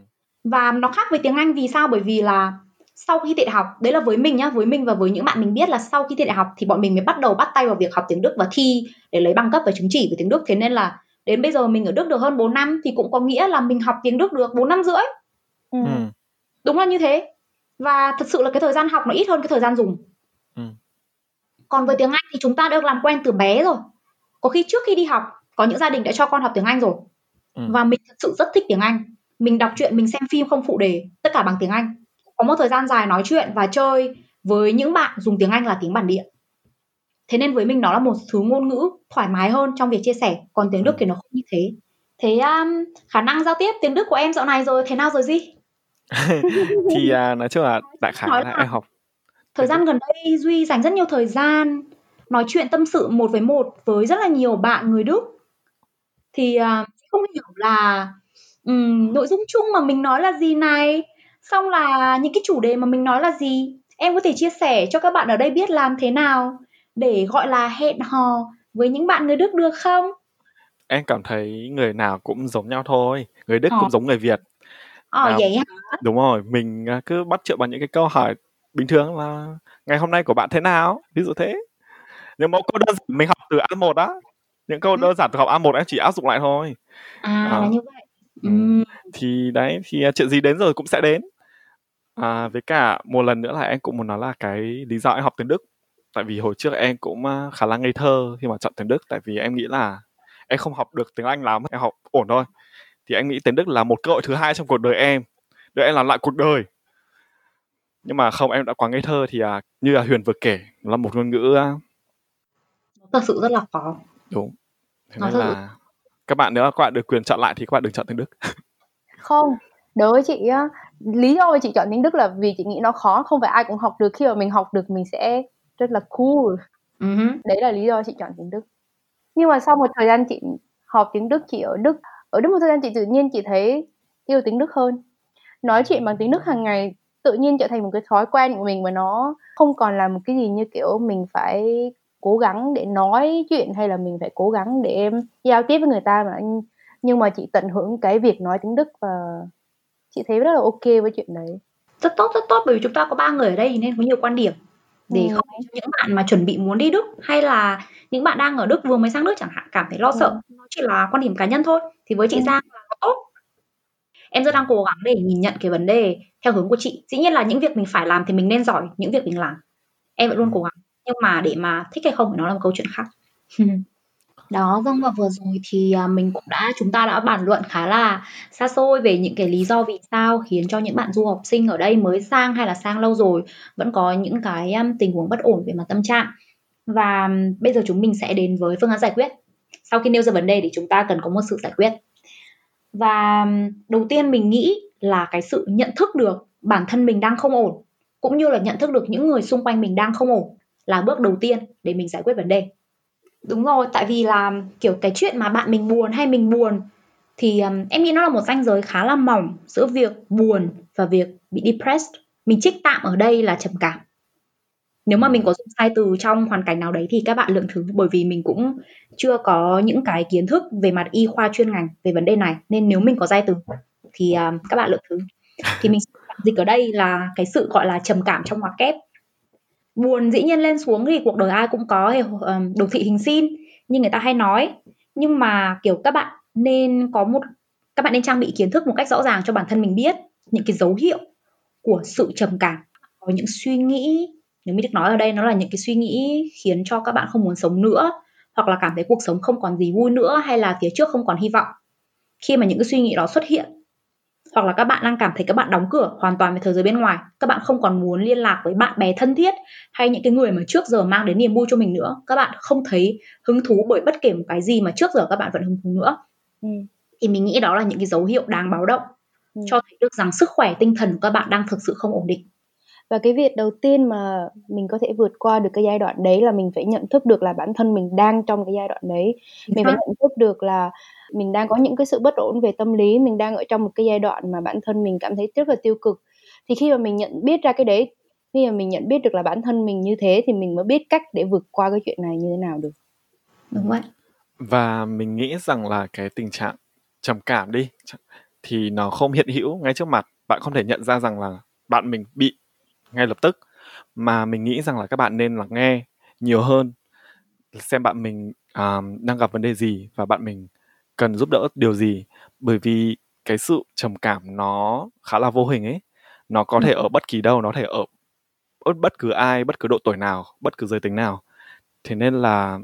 và nó khác với tiếng Anh vì sao bởi vì là sau khi tiện học đấy là với mình nhá với mình và với những bạn mình biết là sau khi tiện đại học thì bọn mình mới bắt đầu bắt tay vào việc học tiếng Đức và thi để lấy bằng cấp và chứng chỉ về tiếng Đức thế nên là đến bây giờ mình ở Đức được hơn 4 năm thì cũng có nghĩa là mình học tiếng Đức được 4 năm rưỡi ừ. ừ. đúng là như thế và thật sự là cái thời gian học nó ít hơn cái thời gian dùng Ừ. còn với tiếng Anh thì chúng ta được làm quen từ bé rồi có khi trước khi đi học có những gia đình đã cho con học tiếng Anh rồi Ừ. và mình thật sự rất thích tiếng Anh mình đọc truyện mình xem phim không phụ đề tất cả bằng tiếng Anh có một thời gian dài nói chuyện và chơi với những bạn dùng tiếng Anh là tiếng bản địa. Thế nên với mình nó là một thứ ngôn ngữ thoải mái hơn trong việc chia sẻ còn tiếng Đức thì nó không như thế. Thế um, khả năng giao tiếp tiếng Đức của em dạo này rồi thế nào rồi gì thì à, nói chung là đại khái Nói là là- em học thời gian gần đây duy dành rất nhiều thời gian nói chuyện tâm sự một với một với rất là nhiều bạn người đức. Thì à, không hiểu là ừm, nội dung chung mà mình nói là gì này xong là những cái chủ đề mà mình nói là gì? Em có thể chia sẻ cho các bạn ở đây biết làm thế nào để gọi là hẹn hò với những bạn người đức được không? Em cảm thấy người nào cũng giống nhau thôi. Người đức Ờ. cũng giống người việt. Ờ À, vậy hả? đúng rồi mình à, cứ bắt chuyện bằng những cái câu hỏi bình thường là ngày hôm nay của bạn thế nào? Ví dụ thế. Những mẫu câu đơn giản mình học từ A1 á. Những câu Ừ. đơn giản từ học A1 em chỉ áp dụng lại thôi. À Ờ. là như vậy. Ừ. Thì đấy thì à, chuyện gì đến rồi cũng sẽ đến à, với cả một lần nữa là em cũng muốn nói là cái lý do em học tiếng Đức. Tại vì hồi trước em cũng khá là ngây thơ khi mà chọn tiếng Đức. Tại vì em nghĩ là em không học được tiếng Anh lắm em học ổn thôi. Thì em nghĩ tiếng Đức là một cơ hội thứ hai trong cuộc đời em. Để em làm lại cuộc đời. Nhưng mà không em đã quá ngây thơ thì à, như là Huyền vừa kể là một ngôn ngữ thật sự rất là khó. Đúng. Thế nên thật sự- là các bạn nếu các bạn được quyền chọn lại thì các bạn đừng chọn tiếng Đức. Không. Đối với chị á lý do mà chị chọn tiếng Đức là vì chị nghĩ nó khó không phải ai cũng học được. Khi mà mình học được mình sẽ rất là cool. Ừm, đấy là lý do chị chọn tiếng Đức. Nhưng mà sau một thời gian chị học tiếng Đức chị ở Đức ở Đức một thời gian chị tự nhiên chị thấy yêu tiếng Đức hơn. Nói chuyện bằng tiếng Đức hàng ngày tự nhiên trở thành một cái thói quen của mình và nó không còn là một cái gì như kiểu mình phải cố gắng để nói chuyện hay là mình phải cố gắng để em giao tiếp với người ta mà. Nhưng mà chị tận hưởng cái việc nói tiếng Đức và chị thấy rất là ok với chuyện đấy. Rất tốt rất tốt bởi vì chúng ta có ba người ở đây nên có nhiều quan điểm. Để Ừ. không cho những bạn mà chuẩn bị muốn đi Đức hay là những bạn đang ở Đức vừa mới sang Đức chẳng hạn cảm thấy lo sợ. Nó chỉ là quan điểm cá nhân thôi. Thì với chị Ừ. Giang là tốt. Em rất đang cố gắng để nhìn nhận cái vấn đề theo hướng của chị. Dĩ nhiên là những việc mình phải làm thì mình nên giỏi những việc mình làm. Em vẫn luôn cố gắng. Nhưng mà để mà thích hay không thì nó là một câu chuyện khác đó vâng và vừa rồi thì à, mình cũng đã chúng ta đã bàn luận khá là xa xôi về những cái lý do vì sao khiến cho những bạn du học sinh ở đây mới sang hay là sang lâu rồi vẫn có những cái um, tình huống bất ổn về mặt tâm trạng. Và um, bây giờ chúng mình sẽ đến với phương án giải quyết. Sau khi nêu ra vấn đề thì chúng ta cần có một sự giải quyết. Và um, đầu tiên mình nghĩ là cái sự nhận thức được bản thân mình đang không ổn cũng như là nhận thức được những người xung quanh mình đang không ổn là bước đầu tiên để mình giải quyết vấn đề đúng rồi tại vì là kiểu cái chuyện mà bạn mình buồn hay mình buồn thì um, em nghĩ nó là một ranh giới khá là mỏng giữa việc buồn và việc bị depressed. Mình trích tạm ở đây là trầm cảm. Nếu mà mình có dùng sai từ trong hoàn cảnh nào đấy thì các bạn lượng thứ bởi vì mình cũng chưa có những cái kiến thức về mặt y khoa chuyên ngành về vấn đề này nên nếu mình có sai từ thì um, các bạn lượng thứ. Thì mình dịch ở đây là cái sự gọi là trầm cảm trong ngoặc kép buồn dĩ nhiên lên xuống thì cuộc đời ai cũng có um, đồ thị hình sin như người ta hay nói. Nhưng mà kiểu các bạn nên có một các bạn nên trang bị kiến thức một cách rõ ràng cho bản thân mình biết những cái dấu hiệu của sự trầm cảm có những suy nghĩ nếu mình được nói ở đây nó là những cái suy nghĩ khiến cho các bạn không muốn sống nữa hoặc là cảm thấy cuộc sống không còn gì vui nữa hay là phía trước không còn hy vọng. Khi mà những cái suy nghĩ đó xuất hiện hoặc là các bạn đang cảm thấy các bạn đóng cửa hoàn toàn với thế giới bên ngoài các bạn không còn muốn liên lạc với bạn bè thân thiết hay những cái người mà trước giờ mang đến niềm vui cho mình nữa các bạn không thấy hứng thú bởi bất kể một cái gì mà trước giờ các bạn vẫn hứng thú nữa Ừ. thì mình nghĩ đó là những cái dấu hiệu đáng báo động Ừ. cho thấy được rằng sức khỏe tinh thần của các bạn đang thực sự không ổn định và cái việc đầu tiên mà mình có thể vượt qua được cái giai đoạn đấy là mình phải nhận thức được là bản thân mình đang trong cái giai đoạn đấy. Mình phải nhận thức được là mình đang có những cái sự bất ổn về tâm lý mình đang ở trong một cái giai đoạn mà bản thân mình cảm thấy rất là tiêu cực. Thì khi mà mình nhận biết ra cái đấy khi mà mình nhận biết được là bản thân mình như thế thì mình mới biết cách để vượt qua cái chuyện này như thế nào được. Đúng vậy. Và mình nghĩ rằng là cái tình trạng trầm cảm đi thì nó không hiện hữu ngay trước mặt. Bạn không thể nhận ra rằng là bạn mình bị ngay lập tức. Mà mình nghĩ rằng là các bạn nên lắng nghe nhiều hơn xem bạn mình um, đang gặp vấn đề gì và bạn mình cần giúp đỡ điều gì. Bởi vì cái sự trầm cảm nó khá là vô hình ấy. Nó có thể ở bất kỳ đâu nó có thể ở bất bất cứ ai bất cứ độ tuổi nào bất cứ giới tính nào. Thế nên là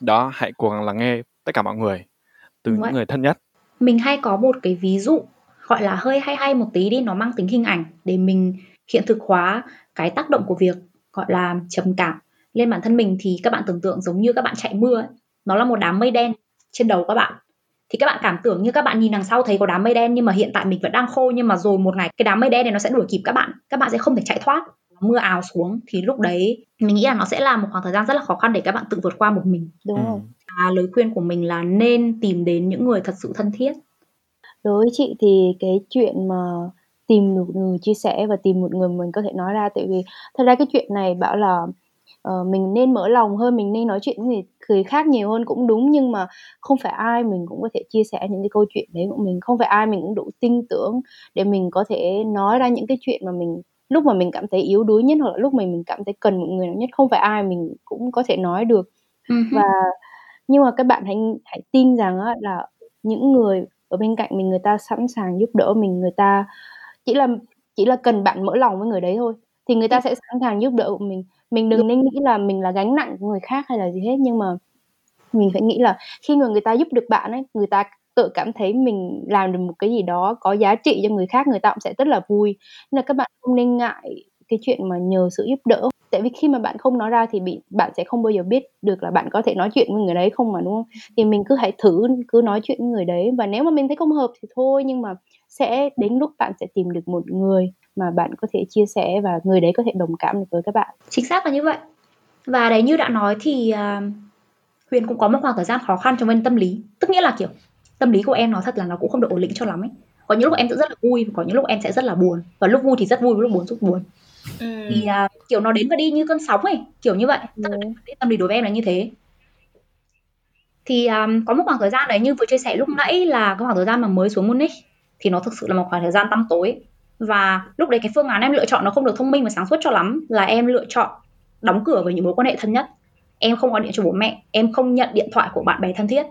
đó hãy cố gắng lắng nghe tất cả mọi người từ Đúng những vậy. người thân nhất. Mình hay có một cái ví dụ gọi là hơi hay hay một tí đi, nó mang tính hình ảnh để mình hiện thực hóa cái tác động của việc gọi là trầm cảm lên bản thân mình thì các bạn tưởng tượng giống như các bạn chạy mưa ấy. Nó là một đám mây đen trên đầu các bạn. Thì các bạn cảm tưởng như các bạn nhìn đằng sau thấy có đám mây đen nhưng mà hiện tại mình vẫn đang khô nhưng mà rồi một ngày cái đám mây đen này nó sẽ đuổi kịp các bạn. Các bạn sẽ không thể chạy thoát. Mưa ào xuống thì lúc đấy mình nghĩ là nó sẽ là một khoảng thời gian rất là khó khăn để các bạn tự vượt qua một mình. đúng ừ. rồi Và lời khuyên của mình là nên tìm đến những người thật sự thân thiết. đối với chị thì cái chuyện mà tìm một người chia sẻ và tìm một người mình có thể nói ra. Tại vì thật ra cái chuyện này bảo là ờ, mình nên mở lòng hơn mình nên nói chuyện với người, người khác nhiều hơn cũng đúng nhưng mà không phải ai mình cũng có thể chia sẻ những cái câu chuyện đấy. Của mình không phải ai mình cũng đủ tin tưởng để mình có thể nói ra những cái chuyện mà mình lúc mà mình cảm thấy yếu đuối nhất hoặc là lúc mình mình cảm thấy cần một người nào nhất không phải ai mình cũng có thể nói được. Và nhưng mà các bạn hãy hãy tin rằng á, là những người ở bên cạnh mình người ta sẵn sàng giúp đỡ mình người ta chỉ là chỉ là cần bạn mở lòng với người đấy thôi. Thì người ta sẽ sẵn sàng giúp đỡ mình. Mình đừng nên nghĩ là mình là gánh nặng của người khác hay là gì hết nhưng mà mình phải nghĩ là khi người người ta giúp được bạn ấy người ta tự cảm thấy mình làm được một cái gì đó có giá trị cho người khác người ta cũng sẽ rất là vui. Nên là các bạn không nên ngại cái chuyện mà nhờ sự giúp đỡ. Tại vì khi mà bạn không nói ra thì bị bạn sẽ không bao giờ biết được là bạn có thể nói chuyện với người đấy không mà đúng không? Thì mình cứ hãy thử cứ nói chuyện với người đấy. Và nếu mà mình thấy không hợp thì thôi nhưng mà sẽ đến lúc bạn sẽ tìm được một người mà bạn có thể chia sẻ và người đấy có thể đồng cảm được với các bạn Chính xác là như vậy. Và đấy như đã nói thì à, Huyền cũng có một khoảng thời gian khó khăn trong bên tâm lý. Tức nghĩa là kiểu tâm lý của em nó thật là nó cũng không được ổn định cho lắm ấy. Có những lúc em sẽ rất là vui, có những lúc em sẽ rất là buồn. Và lúc vui thì rất vui, lúc buồn rất buồn. Thì à, kiểu nó đến và đi như cơn sóng ấy, kiểu như vậy. Ừ. tâm lý đối với em là như thế. Thì à, có một khoảng thời gian đấy như vừa chia sẻ lúc nãy là cái khoảng thời gian mà mới xuống Munich thì nó thực sự là một khoảng thời gian tăm tối. Và lúc đấy cái phương án em lựa chọn nó không được thông minh và sáng suốt cho lắm là em lựa chọn đóng cửa với những mối quan hệ thân nhất. Em không gọi điện cho bố mẹ, em không nhận điện thoại của bạn bè thân thiết.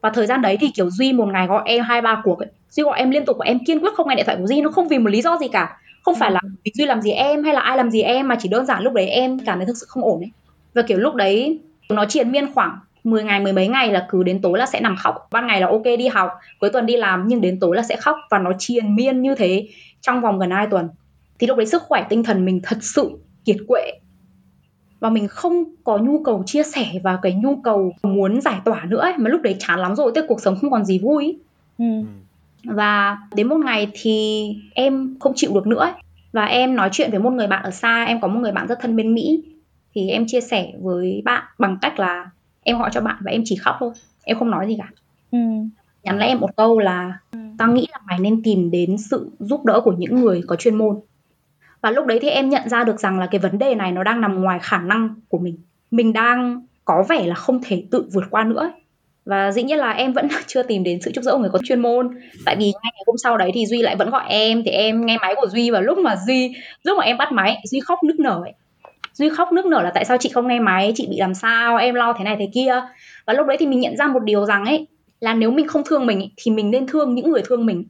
Và thời gian đấy thì, kiểu, duy một ngày gọi em hai ba cuộc ấy. duy gọi em liên tục và em kiên quyết không nghe điện thoại của duy. Nó không vì một lý do gì cả. Không phải là vì duy làm gì em hay là ai làm gì em, mà chỉ đơn giản lúc đấy em cảm thấy thực sự không ổn ấy. Và, kiểu, lúc đấy nó triền miên khoảng 10 ngày mười mấy ngày là cứ đến tối là sẽ nằm khóc ban ngày là ok đi học cuối tuần đi làm nhưng đến tối là sẽ khóc và nó triền miên như thế trong vòng gần 2 tuần thì lúc đấy sức khỏe tinh thần mình thật sự kiệt quệ và mình không có nhu cầu chia sẻ và cái nhu cầu muốn giải tỏa nữa ấy. mà lúc đấy chán lắm rồi tức cuộc sống không còn gì vui ấy. Ừ. Ừ. và đến một ngày thì em không chịu được nữa ấy. và em nói chuyện với một người bạn ở xa em có một người bạn rất thân bên Mỹ thì em chia sẻ với bạn bằng cách là em gọi cho bạn và em chỉ khóc thôi em không nói gì cả. Ừ. nhắn lại em một câu là tao nghĩ là mày nên tìm đến sự giúp đỡ của những người có chuyên môn. Và lúc đấy thì em nhận ra được rằng là cái vấn đề này nó đang nằm ngoài khả năng của mình. Mình đang có vẻ là không thể tự vượt qua nữa ấy. và dĩ nhiên là em vẫn chưa tìm đến sự giúp đỡ của người có chuyên môn. Tại vì ngay ngày hôm sau đấy thì duy lại vẫn gọi em thì em nghe máy của duy và lúc mà duy lúc mà em bắt máy duy khóc nức nở ấy duy khóc nức nở là tại sao chị không nghe máy chị bị làm sao em lo thế này thế kia. Và lúc đấy thì mình nhận ra một điều rằng ấy là nếu mình không thương mình ấy, thì mình nên thương những người thương mình.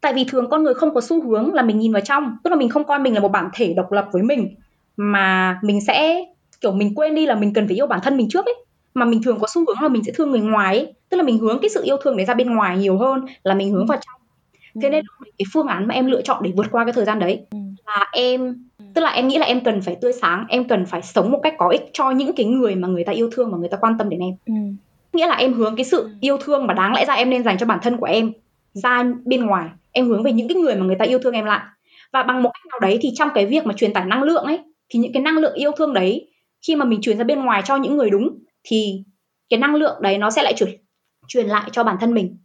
Tại vì thường con người không có xu hướng là mình nhìn vào trong tức là mình không coi mình là một bản thể độc lập với mình mà mình sẽ kiểu mình quên đi là mình cần phải yêu bản thân mình trước ấy. Mà mình thường có xu hướng là mình sẽ thương người ngoài ấy. tức là mình hướng cái sự yêu thương đấy ra bên ngoài nhiều hơn là mình hướng vào trong. Thế nên cái phương án mà em lựa chọn để vượt qua cái thời gian đấy là em tức là em nghĩ là em cần phải tươi sáng em cần phải sống một cách có ích cho những cái người mà người ta yêu thương và người ta quan tâm đến em. Ừ. nghĩa là em hướng cái sự yêu thương mà đáng lẽ ra em nên dành cho bản thân của em ra bên ngoài. Em hướng về những cái người mà người ta yêu thương em lại. Và bằng một cách nào đấy thì trong cái việc mà truyền tải năng lượng ấy thì những cái năng lượng yêu thương đấy khi mà mình truyền ra bên ngoài cho những người đúng thì cái năng lượng đấy nó sẽ lại truyền truyền lại cho bản thân mình.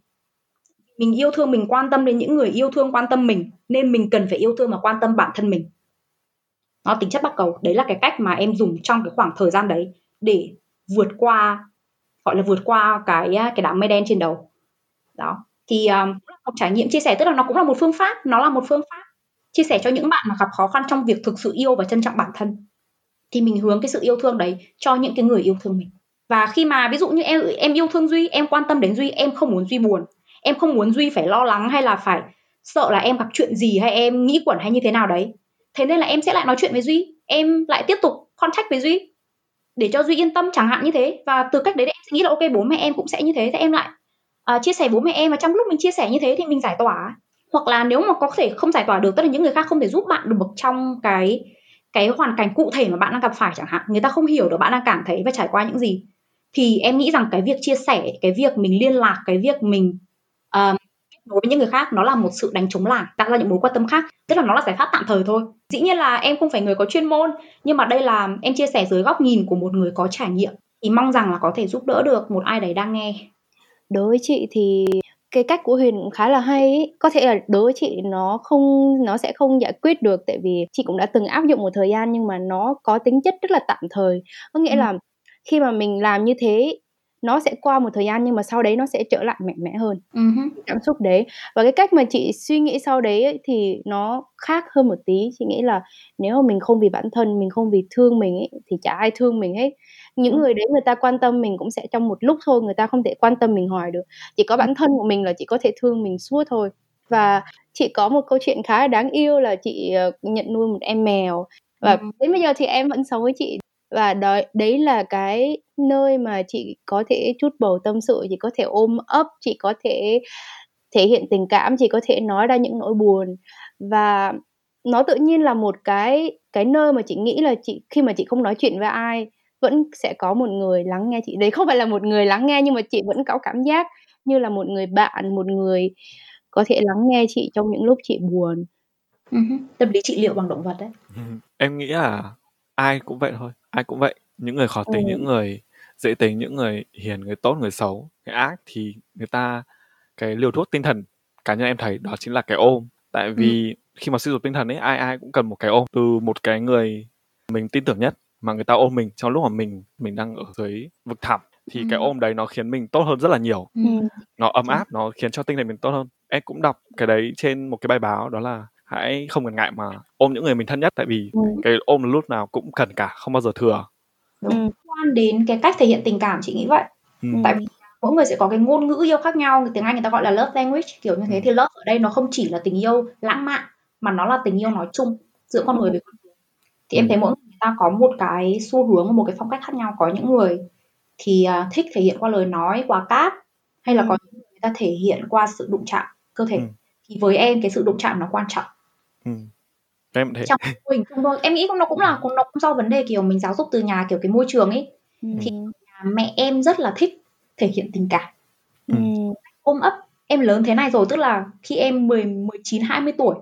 Mình yêu thương mình quan tâm đến những người yêu thương quan tâm mình nên mình cần phải yêu thương và quan tâm bản thân mình nó tính chất bắt cầu. Đấy là cái cách mà em dùng trong cái khoảng thời gian đấy để vượt qua gọi là vượt qua cái à, cái đám mây đen trên đầu. Đó. Thì um, một trải nghiệm chia sẻ tức là nó cũng là một phương pháp nó là một phương pháp chia sẻ cho những bạn mà gặp khó khăn trong việc thực sự yêu và trân trọng bản thân. Thì mình hướng cái sự yêu thương đấy cho những cái người yêu thương mình. Và khi mà ví dụ như em em yêu thương duy em quan tâm đến duy em không muốn duy buồn em không muốn duy phải lo lắng hay là phải sợ là em gặp chuyện gì hay em nghĩ quẩn hay như thế nào đấy thế nên là em sẽ lại nói chuyện với duy. Em lại tiếp tục contact với duy để cho duy yên tâm chẳng hạn như thế. Và từ cách đấy em sẽ nghĩ là ok bố mẹ em cũng sẽ như thế. Thì em lại uh, chia sẻ bố mẹ em và trong lúc mình chia sẻ như thế thì mình giải tỏa. Hoặc là nếu mà có thể không giải tỏa được tức là những người khác không thể giúp bạn được trong cái cái hoàn cảnh cụ thể mà bạn đang gặp phải chẳng hạn. Người ta không hiểu được bạn đang cảm thấy và trải qua những gì. Thì em nghĩ rằng cái việc chia sẻ cái việc mình liên lạc cái việc mình uh, đối với những người khác nó là một sự đánh trống lảng tạo ra những mối quan tâm khác. Tức là nó là giải pháp tạm thời thôi. Dĩ nhiên là em không phải người có chuyên môn nhưng mà đây là em chia sẻ dưới góc nhìn của một người có trải nghiệm. Thì mong rằng là có thể giúp đỡ được một ai đấy đang nghe. Đối với chị thì cái cách của Huyền cũng khá là hay ý. có thể là đối với chị nó không nó sẽ không giải quyết được tại vì chị cũng đã từng áp dụng một thời gian nhưng mà nó có tính chất rất là tạm thời. Có nghĩa ừ. là khi mà mình làm như thế nó sẽ qua một thời gian nhưng mà sau đấy nó sẽ trở lại mạnh mẽ hơn. Uh-huh. cảm xúc đấy. Và cái cách mà chị suy nghĩ sau đấy ấy, thì nó khác hơn một tí. Chị nghĩ là nếu mà mình không vì bản thân mình không vì thương mình ấy, thì chả ai thương mình hết. Những người đấy người ta quan tâm mình cũng sẽ trong một lúc thôi người ta không thể quan tâm mình hoài được. Chỉ có bản thân của mình là chỉ có thể thương mình suốt thôi. Và chị có một câu chuyện khá là đáng yêu là chị ờ, nhận nuôi một em mèo. Và đến bây giờ thì em vẫn sống với chị. Và đó đấy là cái nơi mà chị có thể chút bầu tâm sự chị có thể ôm ấp chị có thể thể hiện tình cảm chị có thể nói ra những nỗi buồn. Và nó tự nhiên là một cái cái nơi mà chị nghĩ là chị khi mà chị không nói chuyện với ai vẫn sẽ có một người lắng nghe chị. Đấy không phải là một người lắng nghe nhưng mà chị vẫn có cảm giác như là một người bạn một người có thể lắng nghe chị trong những lúc chị buồn. Uh-huh. tâm lý trị liệu bằng động vật đấy. Em nghĩ là ai cũng vậy thôi ai cũng vậy. Những người khó tính ừ. những người dễ tính những người hiền người tốt người xấu người ác thì người ta cái liều thuốc tinh thần cá nhân em thấy đó chính là cái ôm tại ừ. vì ừ. khi mà suy sụp tinh thần ấy ai ai cũng cần một cái ôm từ một cái người mình tin tưởng nhất mà người ta ôm mình trong lúc mà mình mình đang ở dưới vực thẳm thì ừ. cái ôm đấy nó khiến mình tốt hơn rất là nhiều ừ. nó ấm áp nó khiến cho tinh thần mình tốt hơn em cũng đọc cái đấy trên một cái bài báo đó là hãy không ngần ngại mà ôm những người mình thân nhất tại vì ừ. cái ôm lúc nào cũng cần cả không bao giờ thừa đúng quan đến cái cách thể hiện tình cảm chị nghĩ vậy. Ừ. tại vì mỗi người sẽ có cái ngôn ngữ yêu khác nhau tiếng anh người ta gọi là love language kiểu như thế. Thì love ở đây nó không chỉ là tình yêu lãng mạn mà nó là tình yêu nói chung giữa con người với con người. Thì em thấy mỗi người ta có một cái xu hướng một cái phong cách khác nhau. Có những người thì uh, thích thể hiện qua lời nói qua cát hay là ừ. có những người, ta thể hiện qua sự đụng chạm cơ thể. Ừ. thì với em cái sự đụng chạm nó quan trọng. Ừ. em thấy trong hình chung thôi. Em nghĩ nó cũng là nó cũng do vấn đề kiểu mình giáo dục từ nhà kiểu cái môi trường ấy ừ. thì mẹ em rất là thích thể hiện tình cảm ừ. ôm ấp em lớn thế này rồi tức là khi em 10, 19, 20 tuổi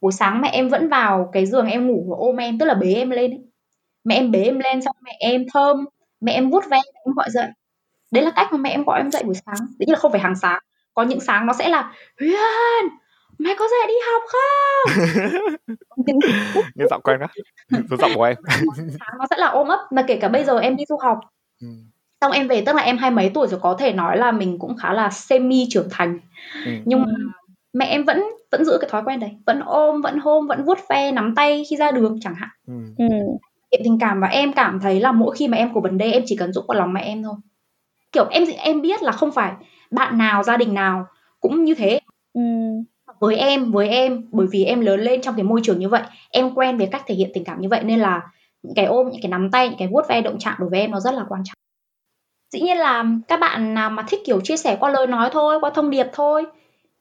buổi sáng mẹ em vẫn vào cái giường em ngủ và ôm em tức là bế em lên ấy. mẹ em bế em lên xong mẹ em thơm mẹ em vuốt ve mẹ em gọi dậy đấy là cách mà mẹ em gọi em dậy buổi sáng đấy là không phải hàng sáng có những sáng nó sẽ là Huyền mày có dậy đi học không? Nghe giọng quen á giọng của em. Nó sẽ là ôm ấp mà kể cả bây giờ em đi du học. Ừ. xong em về tức là em hai mấy tuổi rồi có thể nói là mình cũng khá là semi trưởng thành. Ừ. nhưng mà mẹ em vẫn vẫn giữ cái thói quen đấy. Vẫn ôm vẫn hôn vẫn vuốt ve nắm tay khi ra đường chẳng hạn. Ừ. ừ. hiện tình cảm và em cảm thấy là mỗi khi mà em có vấn đề em chỉ cần dũng vào lòng mẹ em thôi. Kiểu em em biết là không phải bạn nào gia đình nào cũng như thế. Ừ với em với em, bởi vì em lớn lên trong cái môi trường như vậy, em quen với cách thể hiện tình cảm như vậy nên là những cái ôm, những cái nắm tay, những cái vuốt ve động chạm đối với em nó rất là quan trọng. Dĩ nhiên là các bạn nào mà thích kiểu chia sẻ qua lời nói thôi, qua thông điệp thôi,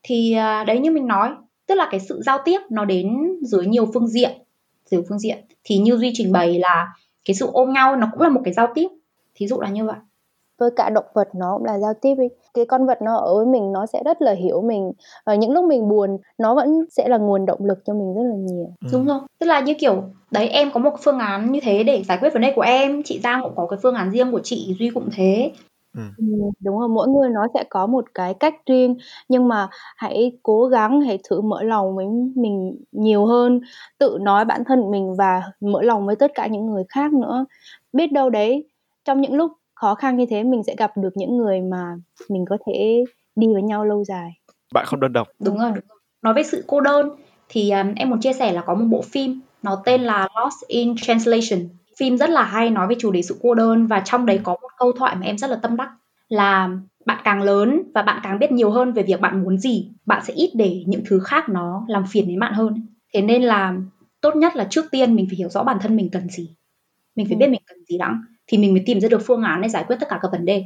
thì à, đấy như mình nói, tức là cái sự giao tiếp nó đến dưới nhiều phương diện nhiều phương diện. Thì như duy trình bày là cái sự ôm nhau nó cũng là một cái giao tiếp, thí dụ là như vậy với cả động vật nó cũng là giao tiếp đi cái con vật nó ở với mình nó sẽ rất là hiểu mình. Ở những lúc mình buồn nó vẫn sẽ là nguồn động lực cho mình rất là nhiều. Ừ. đúng không tức là như kiểu đấy em có một phương án như thế để giải quyết vấn đề của em chị giang cũng có cái phương án riêng của chị duy cũng thế. Ừ. ừ đúng rồi mỗi người nó sẽ có một cái cách riêng. Nhưng mà hãy cố gắng hãy thử mở lòng với mình nhiều hơn. Tự nói bản thân mình và mở lòng với tất cả những người khác nữa. Biết đâu đấy trong những lúc khó khăn như thế mình sẽ gặp được những người mà mình có thể đi với nhau lâu dài. Bạn không đơn độc. Đúng rồi. Nói về sự cô đơn thì um, em muốn chia sẻ là có một bộ phim nó tên là Lost in Translation. Phim rất là hay nói về chủ đề sự cô đơn và trong đấy có một câu thoại mà em rất là tâm đắc là bạn càng lớn và bạn càng biết nhiều hơn về việc bạn muốn gì bạn sẽ ít để những thứ khác nó làm phiền đến bạn hơn. Thế nên là tốt nhất là trước tiên mình phải hiểu rõ bản thân mình cần gì. Mình phải ừ. biết mình cần gì đã thì mình mới tìm ra được phương án để giải quyết tất cả các vấn đề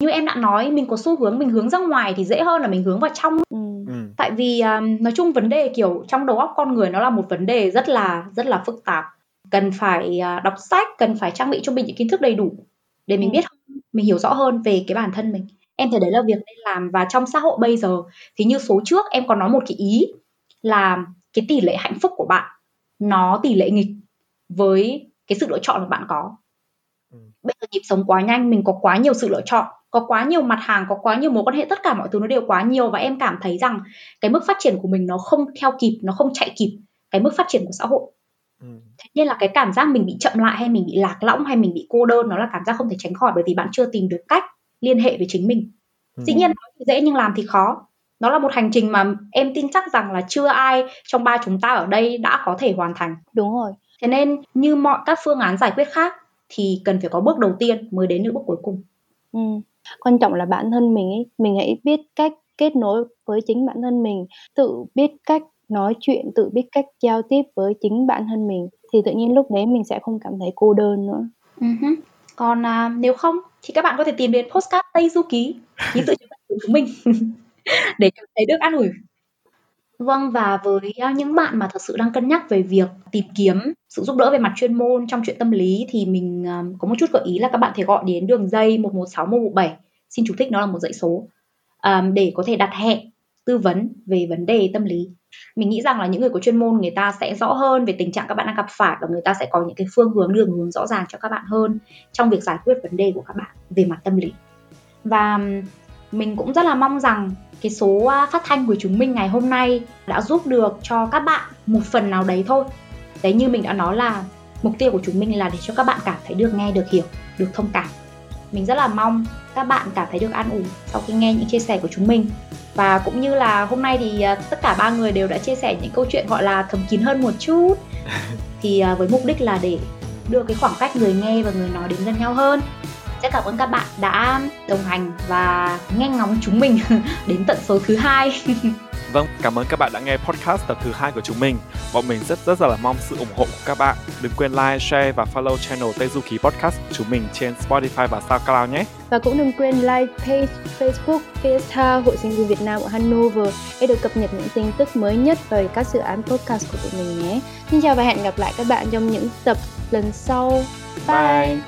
như em đã nói mình có xu hướng mình hướng ra ngoài thì dễ hơn là mình hướng vào trong ừ. ừ. tại vì um, nói chung vấn đề kiểu trong đầu óc con người nó là một vấn đề rất là rất là phức tạp cần phải uh, đọc sách cần phải trang bị cho mình những kiến thức đầy đủ để mình ừ. biết mình hiểu rõ hơn về cái bản thân mình em thấy đấy là việc nên làm và trong xã hội bây giờ thì như số trước em còn nói một cái ý là cái tỷ lệ hạnh phúc của bạn nó tỷ lệ nghịch với cái sự lựa chọn mà bạn có. Bây giờ nhịp sống quá nhanh mình có quá nhiều sự lựa chọn có quá nhiều mặt hàng có quá nhiều mối quan hệ tất cả mọi thứ nó đều quá nhiều và em cảm thấy rằng cái mức phát triển của mình nó không theo kịp nó không chạy kịp cái mức phát triển của xã hội. Ừ. thế nên là cái cảm giác mình bị chậm lại hay mình bị lạc lõng hay mình bị cô đơn nó là cảm giác không thể tránh khỏi bởi vì bạn chưa tìm được cách liên hệ với chính mình. Ừ. dĩ nhiên nói thì dễ nhưng làm thì khó. Nó là một hành trình mà em tin chắc rằng là chưa ai trong ba chúng ta ở đây đã có thể hoàn thành. Đúng rồi. Thế nên như mọi các phương án giải quyết khác thì cần phải có bước đầu tiên mới đến được bước cuối cùng ừ. quan trọng là bản thân mình ấy mình hãy biết cách kết nối với chính bản thân mình tự biết cách nói chuyện tự biết cách giao tiếp với chính bản thân mình thì tự nhiên lúc đấy mình sẽ không cảm thấy cô đơn nữa uh-huh. còn à, nếu không thì các bạn có thể tìm đến postcard tây du ký ký tự chúng mình để cảm thấy được an ủi Vâng và với à, những bạn mà thật sự đang cân nhắc về việc tìm kiếm sự giúp đỡ về mặt chuyên môn trong chuyện tâm lý thì mình à, có một chút gợi ý là các bạn thể gọi đến đường dây 116 117 xin chú thích nó là một dãy số à, để có thể đặt hẹn, tư vấn về vấn đề tâm lý. Mình nghĩ rằng là những người có chuyên môn, người ta sẽ rõ hơn về tình trạng các bạn đang gặp phải và người ta sẽ có những cái phương hướng, đường hướng rõ ràng cho các bạn hơn trong việc giải quyết vấn đề của các bạn về mặt tâm lý. Và mình cũng rất là mong rằng cái số à, phát thanh của chúng mình ngày hôm nay đã giúp được cho các bạn một phần nào đấy thôi. Đấy như mình đã nói là mục tiêu của chúng mình là để cho các bạn cảm thấy được nghe được hiểu được thông cảm. Mình rất là mong các bạn cảm thấy được an ủi sau khi nghe những chia sẻ của chúng mình. Và cũng như là hôm nay thì à, tất cả ba người đều đã chia sẻ những câu chuyện gọi là thầm kín hơn một chút. Thì à, với mục đích là để đưa cái khoảng cách người nghe và người nói đến gần nhau hơn rất cảm ơn các bạn đã đồng hành và nghe ngóng chúng mình đến tận số thứ hai Vâng, cảm ơn các bạn đã nghe podcast tập thứ hai của chúng mình. Bọn mình rất rất là mong sự ủng hộ của các bạn. Đừng quên like, share và follow channel Tây Du Ký Podcast của chúng mình trên Spotify và SoundCloud nhé. Và cũng đừng quên like page Facebook Fiesta Hội sinh viên Việt Nam ở Hanover để được cập nhật những tin tức mới nhất về các dự án podcast của tụi mình nhé. Xin chào và hẹn gặp lại các bạn trong những tập lần sau. Bye! Bye.